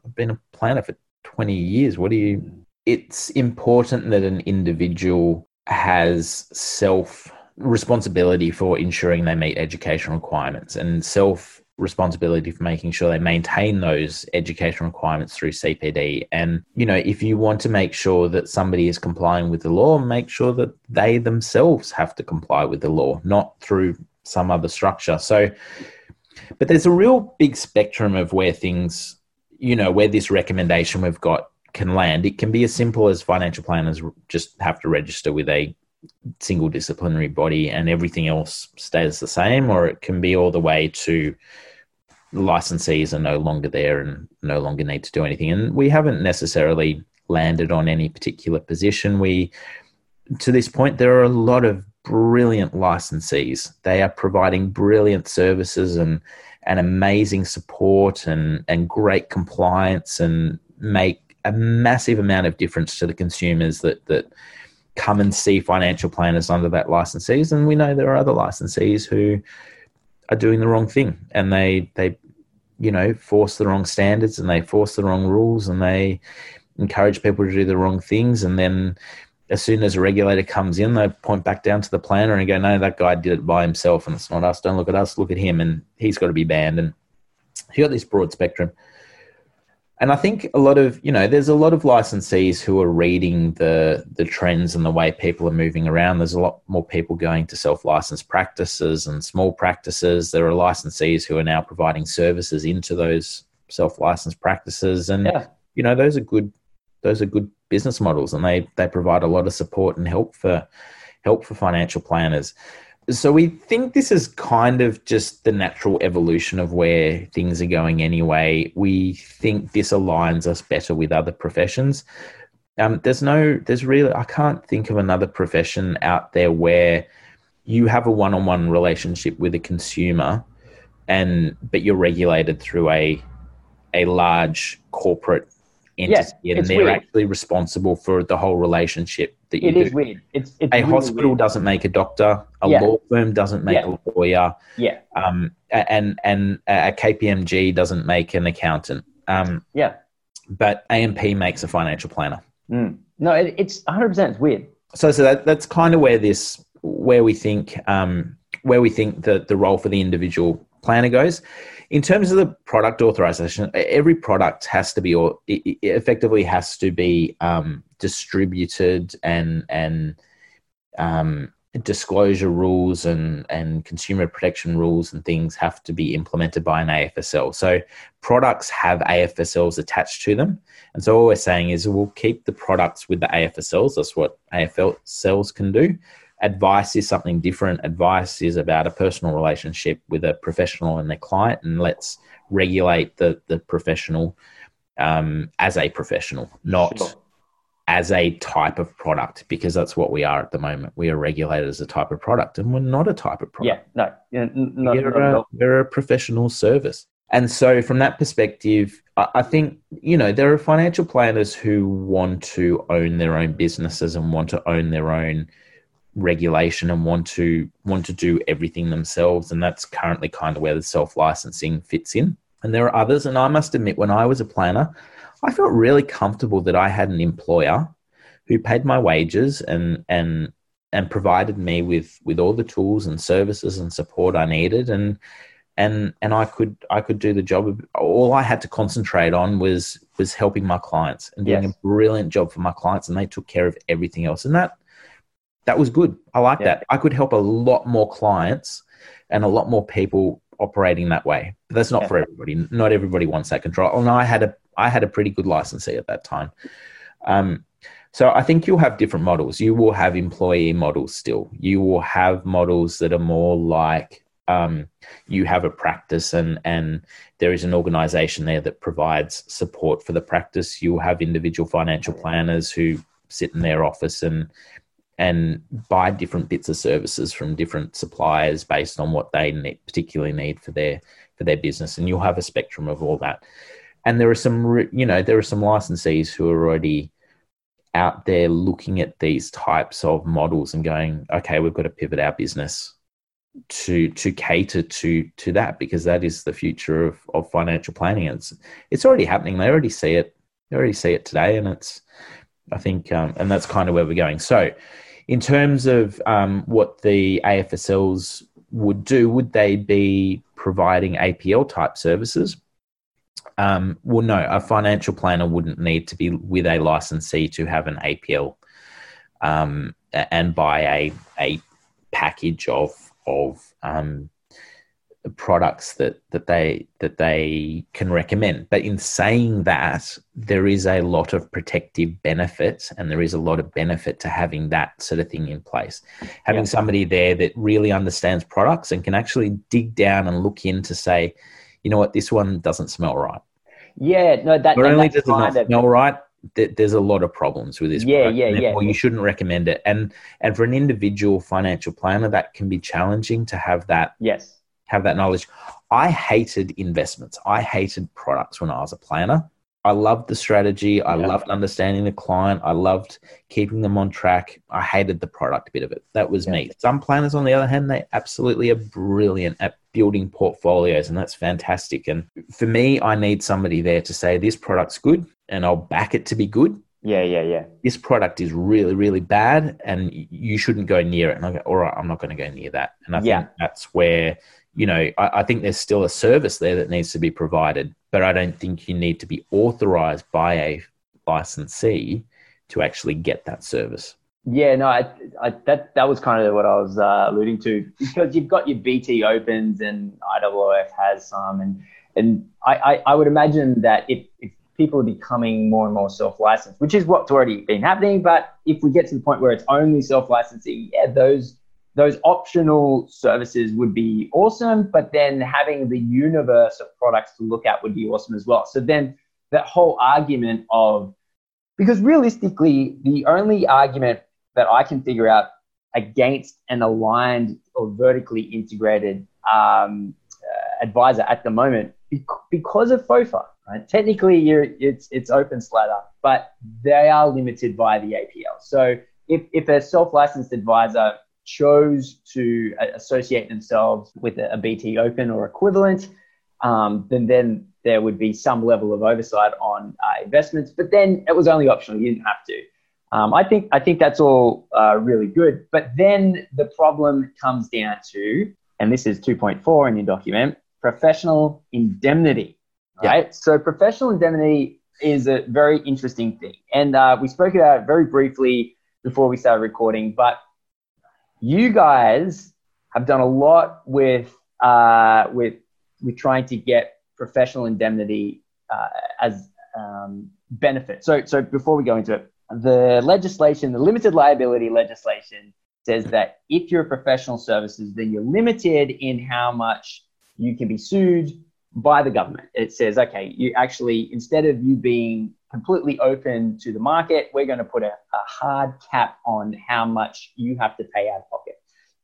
I've been a planner for 20 years. What do you, it's important that an individual has self responsibility for ensuring they meet education requirements and self responsibility for making sure they maintain those education requirements through CPD. And, you know, if you want to make sure that somebody is complying with the law, make sure that they themselves have to comply with the law, not through some other structure. So, but there's a real big spectrum of where things, you know, where this recommendation we've got can land. It can be as simple as financial planners just have to register with a single disciplinary body and everything else stays the same, or it can be all the way to licensees are no longer there and no longer need to do anything. And we haven't necessarily landed on any particular position. We, to this point, there are a lot of brilliant licensees. They are providing brilliant services and and amazing support and and great compliance and make a massive amount of difference to the consumers that that come and see financial planners under that licensees. And we know there are other licensees who are doing the wrong thing and they they you know force the wrong standards and they force the wrong rules and they encourage people to do the wrong things and then as soon as a regulator comes in they point back down to the planner and go no that guy did it by himself and it's not us. Don't look at us. Look at him and he's got to be banned. And you got this broad spectrum and I think a lot of you know there's a lot of licensees who are reading the the trends and the way people are moving around. There's a lot more people going to self licensed practices and small practices. There are licensees who are now providing services into those self licensed practices, and yeah. you know those are good those are good business models, and they they provide a lot of support and help for help for financial planners so we think this is kind of just the natural evolution of where things are going anyway. We think this aligns us better with other professions. Um, there's no, there's really, I can't think of another profession out there where you have a one-on-one relationship with a consumer, and but you're regulated through a a large corporate entity, yeah, and they're weird. actually responsible for the whole relationship that you it do. It is weird. It's, it's a really hospital weird. doesn't make a doctor. A yeah. law firm doesn't make yeah. a lawyer. Yeah. Um, and and a KPMG doesn't make an accountant. Um, yeah. But AMP makes a financial planner. Mm. No, it, it's 100. percent It's weird. So so that, that's kind of where this where we think um, where we think that the role for the individual planner goes. In terms of the product authorization, every product has to be, or effectively has to be um, distributed and and um, disclosure rules and and consumer protection rules and things have to be implemented by an AFSL. So products have AFSLs attached to them, and so all we're saying is we'll keep the products with the AFSLs. That's what AFSLs can do advice is something different. Advice is about a personal relationship with a professional and their client, and let's regulate the the professional um, as a professional, not sure. as a type of product, because that's what we are at the moment. We are regulated as a type of product, and we're not a type of product. Yeah, no, not, we're, not, a, we're a professional service. And so, from that perspective, I think, you know, there are financial planners who want to own their own businesses and want to own their own regulation and want to want to do everything themselves and that's currently kind of where the self-licensing fits in and there are others and i must admit when i was a planner i felt really comfortable that i had an employer who paid my wages and and and provided me with with all the tools and services and support i needed and and and i could i could do the job all i had to concentrate on was was helping my clients and doing yes. a brilliant job for my clients and they took care of everything else and that that was good. I like yeah. that. I could help a lot more clients and a lot more people operating that way. But that's not yeah. for everybody. Not everybody wants that control. And I had a I had a pretty good licensee at that time. Um, so I think you'll have different models. You will have employee models still. You will have models that are more like um, you have a practice and and there is an organization there that provides support for the practice. You'll have individual financial planners who sit in their office and and buy different bits of services from different suppliers based on what they need, particularly need for their for their business and you'll have a spectrum of all that. And there are some you know there are some licensees who are already out there looking at these types of models and going okay we've got to pivot our business to to cater to to that because that is the future of of financial planning. It's it's already happening. They already see it. They already see it today and it's I think, um, and that's kind of where we're going. So, in terms of um, what the AFSLs would do, would they be providing APL type services? Um, well, no, a financial planner wouldn't need to be with a licensee to have an APL um, and buy a a package of of um, products that that they that they can recommend. But in saying that, there is a lot of protective benefit, and there is a lot of benefit to having that sort of thing in place. Having yeah. somebody there that really understands products and can actually dig down and look in to say, you know what, this one doesn't smell right. Yeah, no, that not only does it not of, smell right, there's a lot of problems with this. Yeah, product, yeah, yeah. Or you shouldn't recommend it. And and for an individual financial planner, that can be challenging to have that. Yes have that knowledge. I hated investments. I hated products when I was a planner. I loved the strategy. I yeah. loved understanding the client. I loved keeping them on track. I hated the product bit of it. That was yeah. me. Some planners, on the other hand, they absolutely are brilliant at building portfolios, and that's fantastic. And for me, I need somebody there to say, this product's good, and I'll back it to be good. Yeah, yeah, yeah. This product is really, really bad, and you shouldn't go near it. And I go, all right, I'm not going to go near that. And I yeah. think that's where you know, I, I, think there's still a service there that needs to be provided, but I don't think you need to be authorized by a licensee to actually get that service. Yeah, no, I, I, that that was kind of what I was uh, alluding to because you've got your BT opens and IOOF has some, and and I, I, I would imagine that if, if people are becoming more and more self-licensed, which is what's already been happening, but if we get to the point where it's only self-licensing, yeah, those those optional services would be awesome, but then having the universe of products to look at would be awesome as well. So then that whole argument of, because realistically, the only argument that I can figure out against an aligned or vertically integrated um, uh, advisor at the moment, because of FOFA, right? Technically, you're, it's it's open slather, but they are limited by the APL. So if if a self-licensed advisor chose to uh, associate themselves with a, BT Open or equivalent, um, then then there would be some level of oversight on uh, investments. But then it was only optional; you didn't have to. Um, I think I think that's all uh, really good. But then the problem comes down to, and this is 2.4 in your document, professional indemnity. Right. Yeah. So professional indemnity is a very interesting thing, and uh, we spoke about it very briefly before we started recording. But you guys have done a lot with uh, with with trying to get professional indemnity uh, as um, benefit. So so before we go into it, the legislation, the limited liability legislation, says that if you're a professional services, then you're limited in how much you can be sued by the government. It says, okay, you actually instead of you being completely open to the market. We're going to put a, a, hard cap on how much you have to pay out of pocket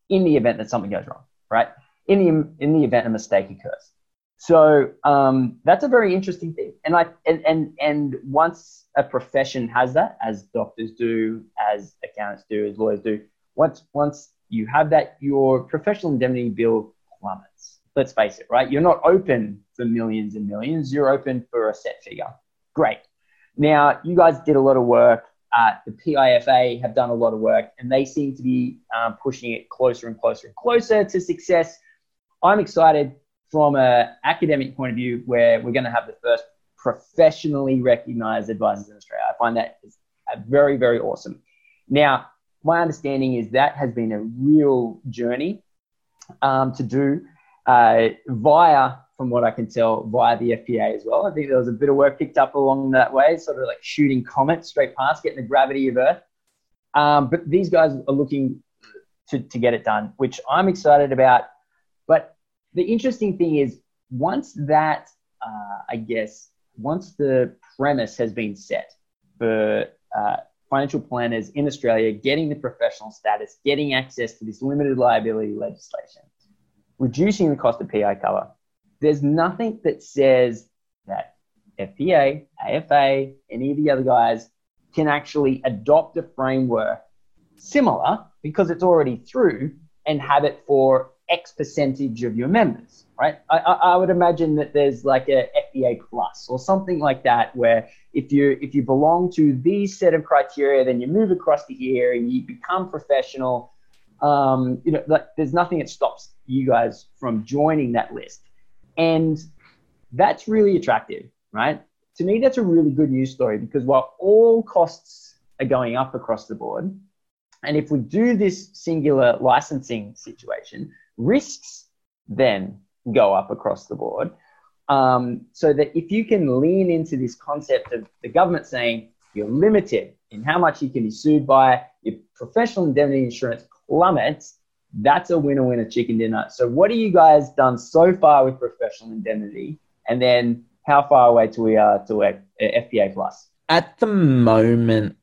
in the event that something goes wrong, right? In the in the event a mistake occurs. So um, that's a very interesting thing, and I and and and once a profession has that, as doctors do, as accountants do, as lawyers do, once once you have that, your professional indemnity bill plummets. Let's face it, right? You're not open for millions and millions. You're open for a set figure. Great. Now, you guys did a lot of work. Uh, the PIFA have done a lot of work, and they seem to be um, pushing it closer and closer and closer to success. I'm excited from an academic point of view, where we're going to have the first professionally recognized advisors in Australia. I find that is very, very awesome. Now, my understanding is that has been a real journey um, to do uh, via from what I can tell, via the FPA as well. I think there was a bit of work picked up along that way, sort of like shooting comets straight past, getting the gravity of Earth. Um, but these guys are looking to, to get it done, which I'm excited about. But the interesting thing is, once that, uh, I guess, once the premise has been set for uh, financial planners in Australia getting the professional status, getting access to this limited liability legislation, reducing the cost of PI cover, there's nothing that says that FPA, AFA, any of the other guys can actually adopt a framework similar because it's already through and have it for X percentage of your members, right? I, I would imagine that there's like a FPA plus or something like that, where if you if you belong to these set of criteria, then you move across to here and you become professional. Um, you know, like there's nothing that stops you guys from joining that list, and that's really attractive, right? To me, that's a really good news story because while all costs are going up across the board, and if we do this singular licensing situation, risks then go up across the board. Um, so that if you can lean into this concept of the government saying you're limited in how much you can be sued by, your professional indemnity insurance plummets, that's a winner winner chicken dinner. So, what have you guys done so far with professional indemnity? And then, how far away to we are to a, a plus? At the moment,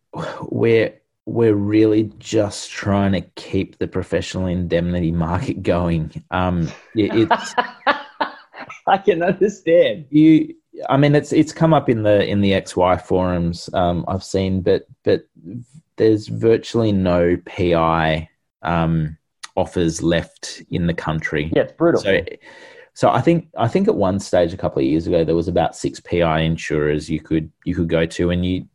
we're we're really just trying to keep the professional indemnity market going. Um, it, it's I can understand you. I mean, it's it's come up in the in the XY forums um, I've seen, but but there's virtually no PI um, offers left in the country. Yeah, it's brutal. So, so I think I think at one stage a couple of years ago there was about six PI insurers you could you could go to, and you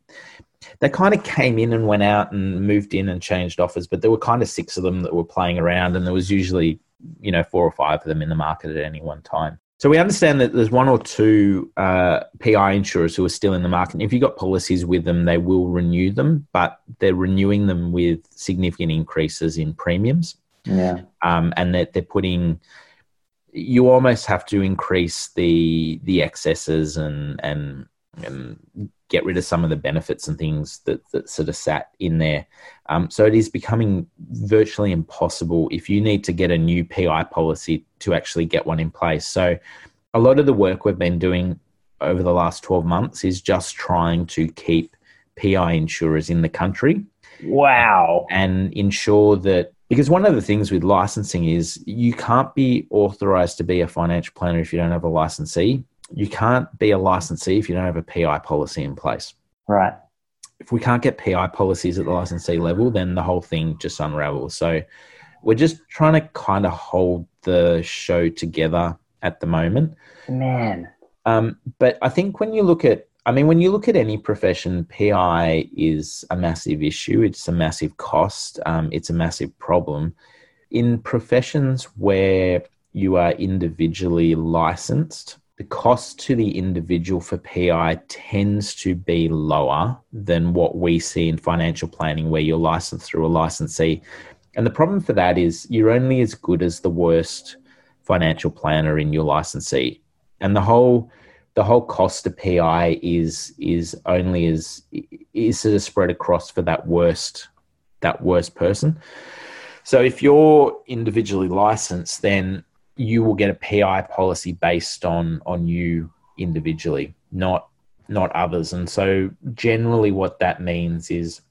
they kind of came in and went out and moved in and changed offers, but there were kind of six of them that were playing around, and there was usually you know four or five of them in the market at any one time. So we understand that there's one or two uh, PI insurers who are still in the market. If you've got policies with them, they will renew them, but they're renewing them with significant increases in premiums. Yeah. Um, and that they're, they're putting, you almost have to increase the the excesses and and and get rid of some of the benefits and things that, that sort of sat in there. Um, so it is becoming virtually impossible if you need to get a new PI policy to actually get one in place. So a lot of the work we've been doing over the last 12 months is just trying to keep PI insurers in the country. Wow. And ensure that because one of the things with licensing is you can't be authorized to be a financial planner if you don't have a licensee you can't be a licensee if you don't have a PI policy in place. Right. If we can't get PI policies at the licensee level, then the whole thing just unravels. So we're just trying to kind of hold the show together at the moment. Man. Um, but I think when you look at, I mean, when you look at any profession, PI is a massive issue. It's a massive cost. Um, it's a massive problem. In professions where you are individually licensed, the cost to the individual for PI tends to be lower than what we see in financial planning, where you're licensed through a licensee. And the problem for that is you're only as good as the worst financial planner in your licensee. And the whole the whole cost of PI is is only as is sort of spread across for that worst that worst person. So if you're individually licensed, then you will get a PI policy based on on you individually, not not others. And so generally what that means is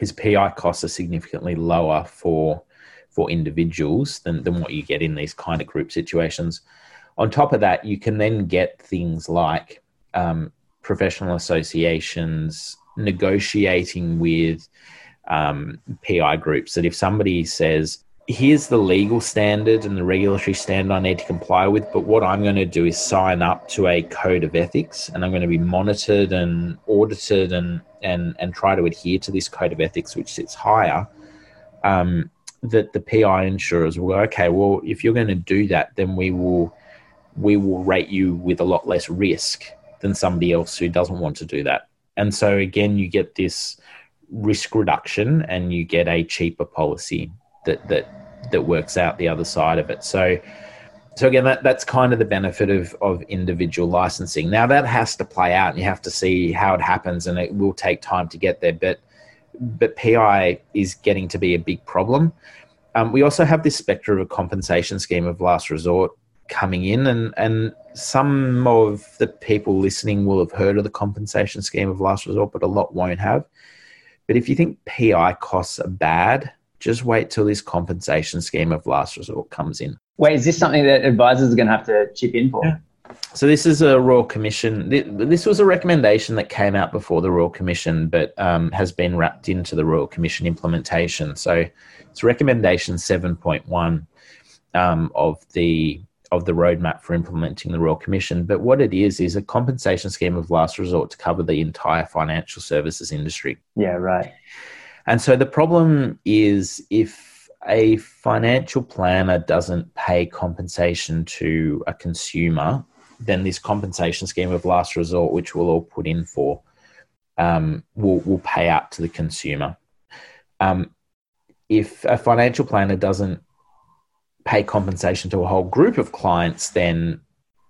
is PI costs are significantly lower for for individuals than, than what you get in these kind of group situations. On top of that, you can then get things like um, professional associations negotiating with um, PI groups that if somebody says, here's the legal standard and the regulatory standard I need to comply with. But what I'm going to do is sign up to a code of ethics, and I'm going to be monitored and audited and and and try to adhere to this code of ethics, which sits higher. Um, that the PI insurers will go, okay, well, if you're going to do that, then we will we will rate you with a lot less risk than somebody else who doesn't want to do that. And so again, you get this risk reduction and you get a cheaper policy that that that works out the other side of it. So so again, that, that's kind of the benefit of, of individual licensing. Now that has to play out, and you have to see how it happens, and it will take time to get there. But but PI is getting to be a big problem. Um, we also have this spectre of a compensation scheme of last resort coming in, and and some of the people listening will have heard of the compensation scheme of last resort, but a lot won't have. But if you think PI costs are bad, just wait till this compensation scheme of last resort comes in. Wait, is this something that advisors are going to have to chip in for? Yeah. So this is a Royal Commission. This was a recommendation that came out before the Royal Commission, but um, has been wrapped into the Royal Commission implementation. So it's recommendation 7.1. um, of the of the roadmap for implementing the Royal Commission. But what it is is a compensation scheme of last resort to cover the entire financial services industry. Yeah, right. And so the problem is if a financial planner doesn't pay compensation to a consumer, then this compensation scheme of last resort, which we'll all put in for, um, will will pay out to the consumer. Um, if a financial planner doesn't pay compensation to a whole group of clients, then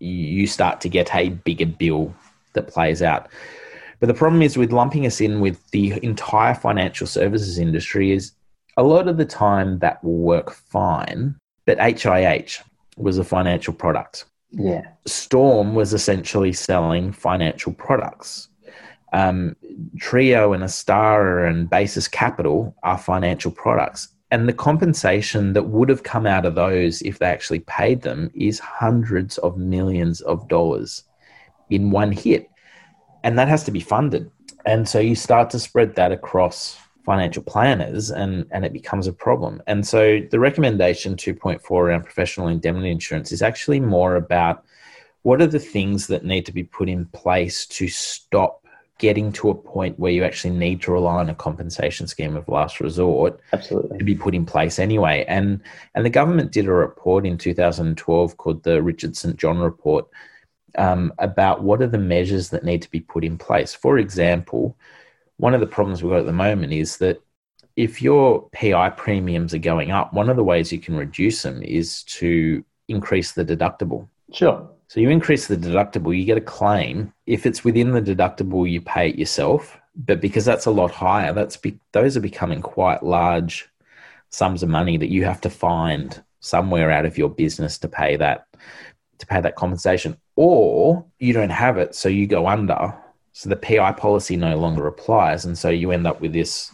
you start to get a bigger bill that plays out. But the problem is with lumping us in with the entire financial services industry is a lot of the time that will work fine, but HIH was a financial product. Yeah. Storm was essentially selling financial products. Um, Trio and Astarra and Basis Capital are financial products and the compensation that would have come out of those if they actually paid them is hundreds of millions of dollars in one hit. And that has to be funded. And so you start to spread that across financial planners and and it becomes a problem. And so the recommendation 2.4 around professional indemnity insurance is actually more about what are the things that need to be put in place to stop getting to a point where you actually need to rely on a compensation scheme of last resort absolutely. to be put in place anyway. And and the government did a report in 2012 called the richard st john report um, about what are the measures that need to be put in place. For example one of the problems we've got at the moment is that if your pi premiums are going up one of the ways you can reduce them is to increase the deductible. Sure so you increase the deductible, you get a claim. If it's within the deductible, you pay it yourself. But because that's a lot higher, that's be, those are becoming quite large sums of money that you have to find somewhere out of your business to pay that to pay that compensation. Or you don't have it, so you go under. So the PI policy no longer applies, and so you end up with this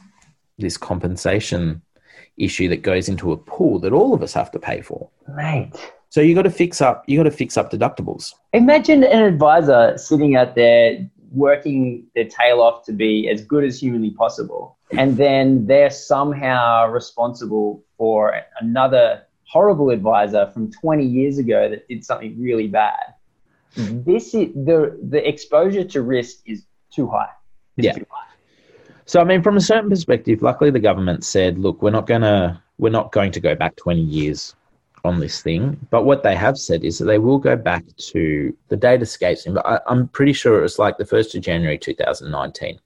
this compensation issue that goes into a pool that all of us have to pay for. Right. So you got to fix up. You got to fix up deductibles. Imagine an advisor sitting out there working their tail off to be as good as humanly possible, and then they're somehow responsible for another horrible advisor from 20 years ago that did something really bad. This is the the exposure to risk is too high. It's yeah. Too high. So I mean, from a certain perspective, luckily the government said, "Look, we're not gonna we're not going to go back 20 years on this thing. But what they have said is that they will go back to the date escapes me, but I, I'm pretty sure it was like the 1st of January 2019.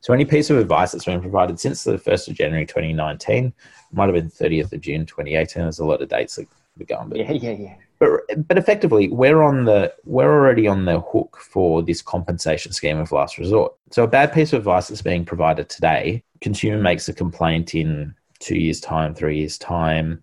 So any piece of advice that's been provided since the 1st of January 2019 might have been 30th of June 2018. There's a lot of dates that we're going, but Yeah, yeah, yeah. but but effectively we're on the we're already on the hook for this compensation scheme of last resort. So a bad piece of advice that's being provided today, consumer makes a complaint in two years' time, three years' time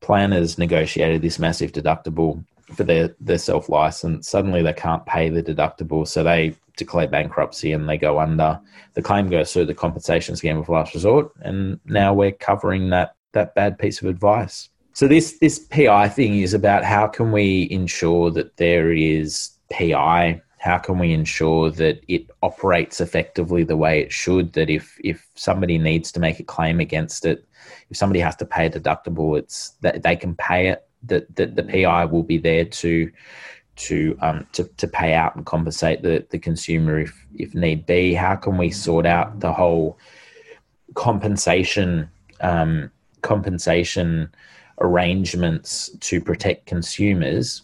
planners negotiated this massive deductible for their, their self license. Suddenly they can't pay the deductible, so they declare bankruptcy and they go under. The claim goes through the compensation scheme of last resort, and now we're covering that that bad piece of advice. So this this PI thing is about how can we ensure that there is PI how can we ensure that it operates effectively the way it should that if if somebody needs to make a claim against it if somebody has to pay a deductible it's that they can pay it. That, that the pi will be there to to um to, to pay out and compensate the, the consumer if if need be. How can we sort out the whole compensation um compensation arrangements to protect consumers?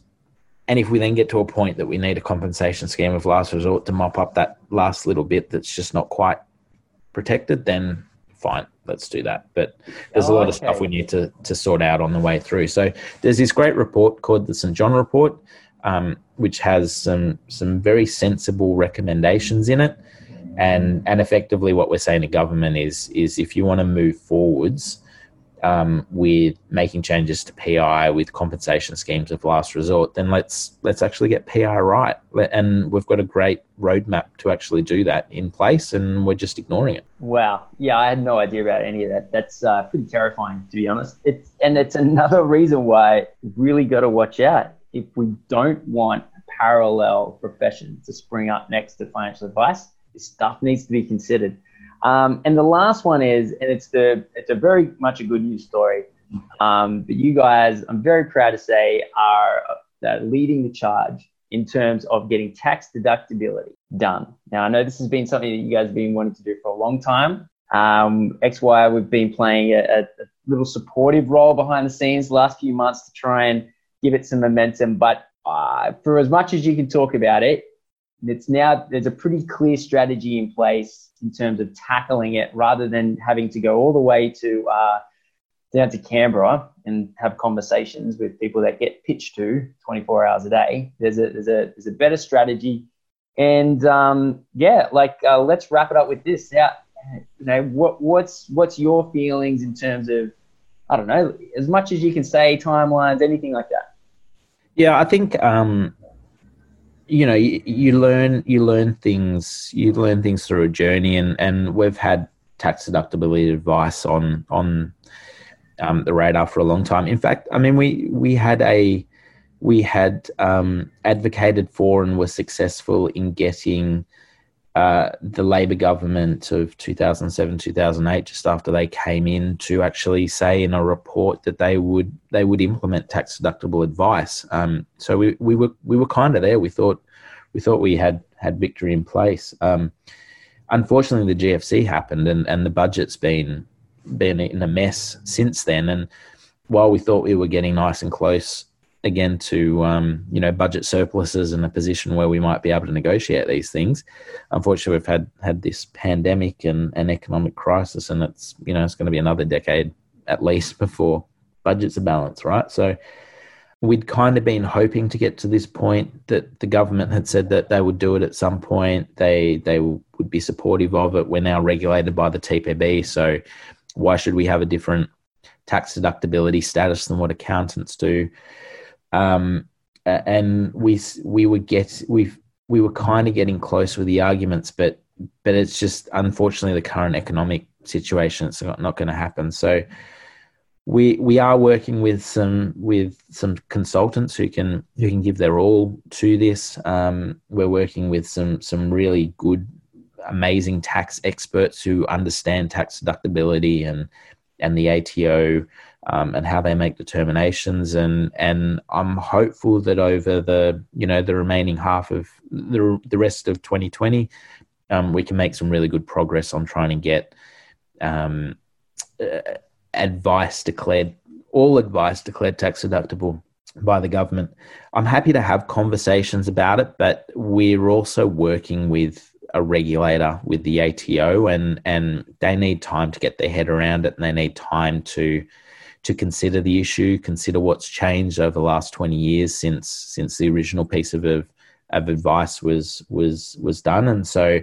And if we then get to a point that we need a compensation scheme of last resort to mop up that last little bit that's just not quite protected, then fine, let's do that. But there's Oh, a lot of stuff we need to, to sort out on the way through. So there's this great report called the St. John Report, um, which has some some very sensible recommendations in it. And and effectively what we're saying to government is is if you want to move forwards, um, with making changes to PI with compensation schemes of last resort, then let's let's actually get PI right. And we've got a great roadmap to actually do that in place, and we're just ignoring it. Wow. Yeah, I had no idea about any of that. That's uh, pretty terrifying, to be honest. It's and it's another reason why we really got to watch out if we don't want a parallel profession to spring up next to financial advice. This stuff needs to be considered. Um, and the last one is, and it's the it's a very much a good news story. Um, but you guys, I'm very proud to say, are uh, leading the charge in terms of getting tax deductibility done. Now, I know this has been something that you guys have been wanting to do for a long time. Um, XY, we've been playing a, a, little supportive role behind the scenes the last few months to try and give it some momentum. But uh, for as much as you can talk about it, it's now there's a pretty clear strategy in place in terms of tackling it rather than having to go all the way to uh, down to Canberra and have conversations with people that get pitched to 24 hours a day. There's a there's a there's a better strategy, and um, yeah, like uh, let's wrap it up with this. Yeah, you know what what's what's your feelings in terms of I don't know as much as you can say timelines, anything like that. Yeah, I think um, you know you, you learn you learn things you learn things through a journey, and and we've had tax deductibility advice on on um, the radar for a long time. In fact, I mean, we we had a we had um, advocated for and were successful in getting uh, the Labor government of 2007 2008, just after they came in, to actually say in a report that they would they would implement tax deductible advice. Um, so we, we were we were kind of there. We thought we thought we had had victory in place. Um, unfortunately, the GFC happened, and and the budget's been been in a mess since then. And while we thought we were getting nice and close again to um, you know budget surpluses and a position where we might be able to negotiate these things, unfortunately we've had had this pandemic and an economic crisis, and it's you know it's going to be another decade at least before budgets are balanced, right? So we'd kind of been hoping to get to this point that the government had said that they would do it at some point. They they would be supportive of it. We're now regulated by the TPB, so why should we have a different tax deductibility status than what accountants do? Um, and we we would get we we were kind of getting close with the arguments, but but it's just unfortunately the current economic situation. It's not, not going to happen. So we we are working with some with some consultants who can who can give their all to this. Um, we're working with some some really good amazing tax experts who understand tax deductibility and and the ATO um, and how they make determinations and and I'm hopeful that over the you know the remaining half of the the rest of 2020 um, we can make some really good progress on trying to get um, uh, advice declared all advice declared tax deductible by the government. I'm happy to have conversations about it, but we're also working with a regulator with the ATO, and and they need time to get their head around it, and they need time to to consider the issue, consider what's changed over the last twenty years since since the original piece of of, of advice was was was done, and so.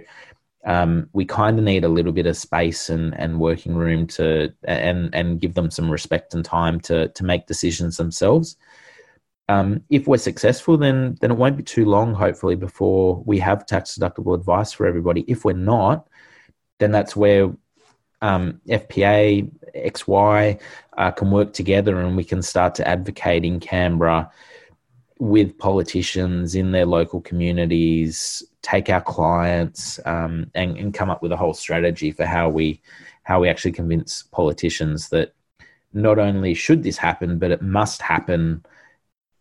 Um, we kind of need a little bit of space and, and working room to and and give them some respect and time to to make decisions themselves um, if we're successful, then then it won't be too long, hopefully, before we have tax deductible advice for everybody. If we're not, then that's where um, FPA, XY uh, can work together, and we can start to advocate in Canberra with politicians in their local communities, take our clients, um, and, and come up with a whole strategy for how we how we actually convince politicians that not only should this happen, but it must happen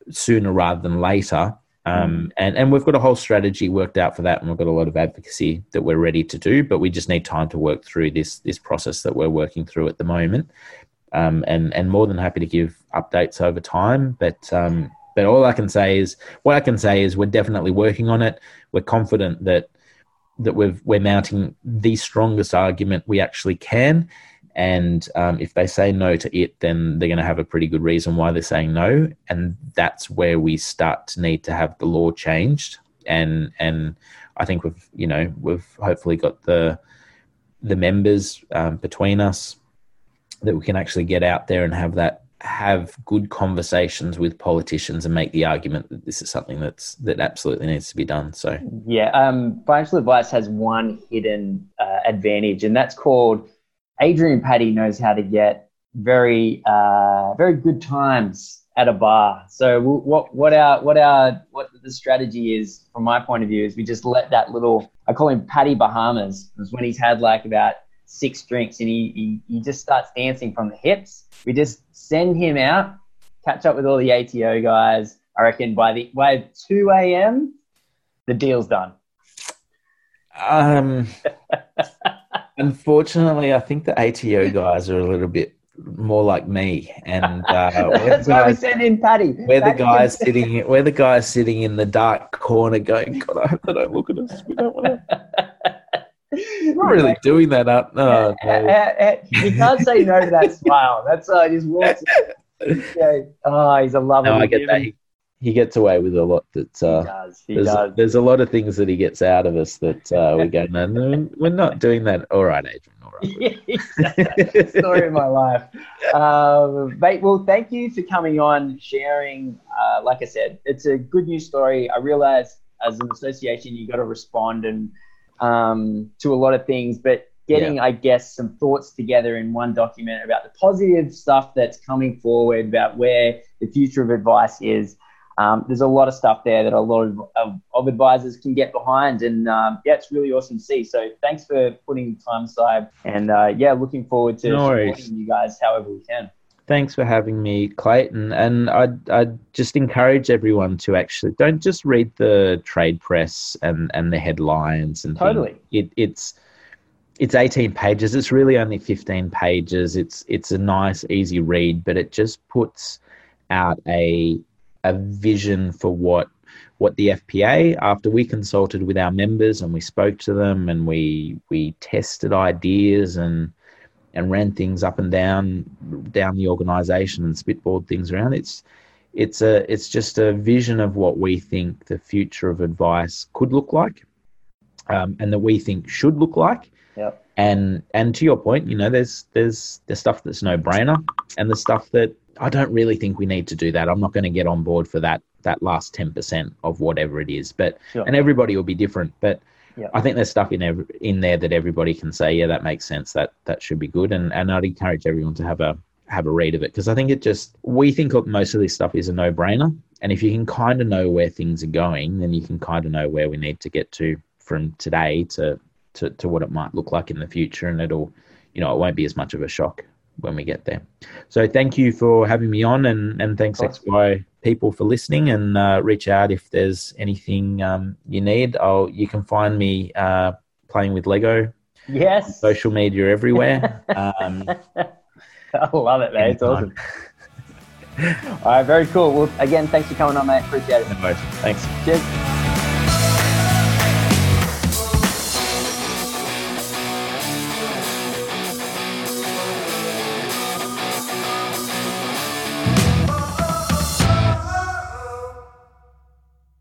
sooner rather than later. Um, mm. and, and we've got a whole strategy worked out for that, and we've got a lot of advocacy that we're ready to do, but we just need time to work through this this process that we're working through at the moment. Um, and and more than happy to give updates over time. But um, but all I can say is what I can say is we're definitely working on it. We're confident that that we've we're mounting the strongest argument we actually can, and um, if they say no to it, then they're going to have a pretty good reason why they're saying no. And that's where we start to need to have the law changed. And and I think we've you know we've hopefully got the the members um, between us that we can actually get out there and have that have good conversations with politicians and make the argument that this is something that's that absolutely needs to be done. So yeah, um, financial advice has one hidden uh, advantage, and that's called Adrian Paddy knows how to get very uh, very good times at a bar. So what what our what our what the strategy is from my point of view is we just let that little I call him Paddy Bahamas is when he's had like about six drinks and he, he, he just starts dancing from the hips. We just send him out, catch up with all the ATO guys. I reckon by the by 2 a.m., the deal's done. Um, unfortunately, I think the ATO guys are a little bit more like me, and uh, that's why we send in Paddy. We're Paddy the guys sitting. We're the guys sitting in the dark corner, going, "God, I hope they don't look at us. We don't want to." not really doing that up. Oh, no. You can't say no to that smile. That's uh, just walks. Yeah. Oh, he's a lovely. No, I get that. He, he, gets away with a lot. That uh, he does. He there's, does. there's a lot of things that he gets out of us that uh, we go, no, no, we're not doing that. All right, Adrian. All right. yeah, Story of my life. Um, mate, well, thank you for coming on, sharing. Uh, like I said, it's a good news story. I realize as an association, you've got to respond and um, to a lot of things, but getting, yeah. I guess, some thoughts together in one document about the positive stuff that's coming forward, about where the future of advice is. Um, there's a lot of stuff there that a lot of, of, of advisors can get behind. And um, yeah, it's really awesome to see. So thanks for putting time aside. And uh, yeah, looking forward to no supporting you guys however we can. Thanks for having me, Clayton. And I'd, I'd just encourage everyone to actually don't just read the trade press and, and the headlines and totally. It, it's it's 18 pages. It's really only 15 pages. It's it's a nice, easy read, but it just puts out a a vision for what what the FPA after we consulted with our members and we spoke to them and we we tested ideas and and ran things up and down down the organization and spitballed things around it's it's a it's just a vision of what we think the future of advice could look like um, and that we think should look like yep. and and to your point you know there's there's there's stuff that's no brainer and the stuff that I don't really think we need to do that I'm not going to get on board for that that last 10% of whatever it is but sure. and everybody will be different but yeah. I think there's stuff in every, in there that everybody can say, yeah, that makes sense. That that should be good, and and I'd encourage everyone to have a have a read of it because I think it just we think most of this stuff is a no brainer, and if you can kind of know where things are going, then you can kind of know where we need to get to from today to to to what it might look like in the future, and it'll you know it won't be as much of a shock when we get there. So thank you for having me on, and and thanks XY people for listening. And uh, reach out if there's anything um, you need. I'll you can find me uh, playing with Lego. Yes. Social media everywhere. um, I love it, man. It's awesome. All right, very cool. Well, again, thanks for coming on, mate. Appreciate it. No Thanks. Cheers.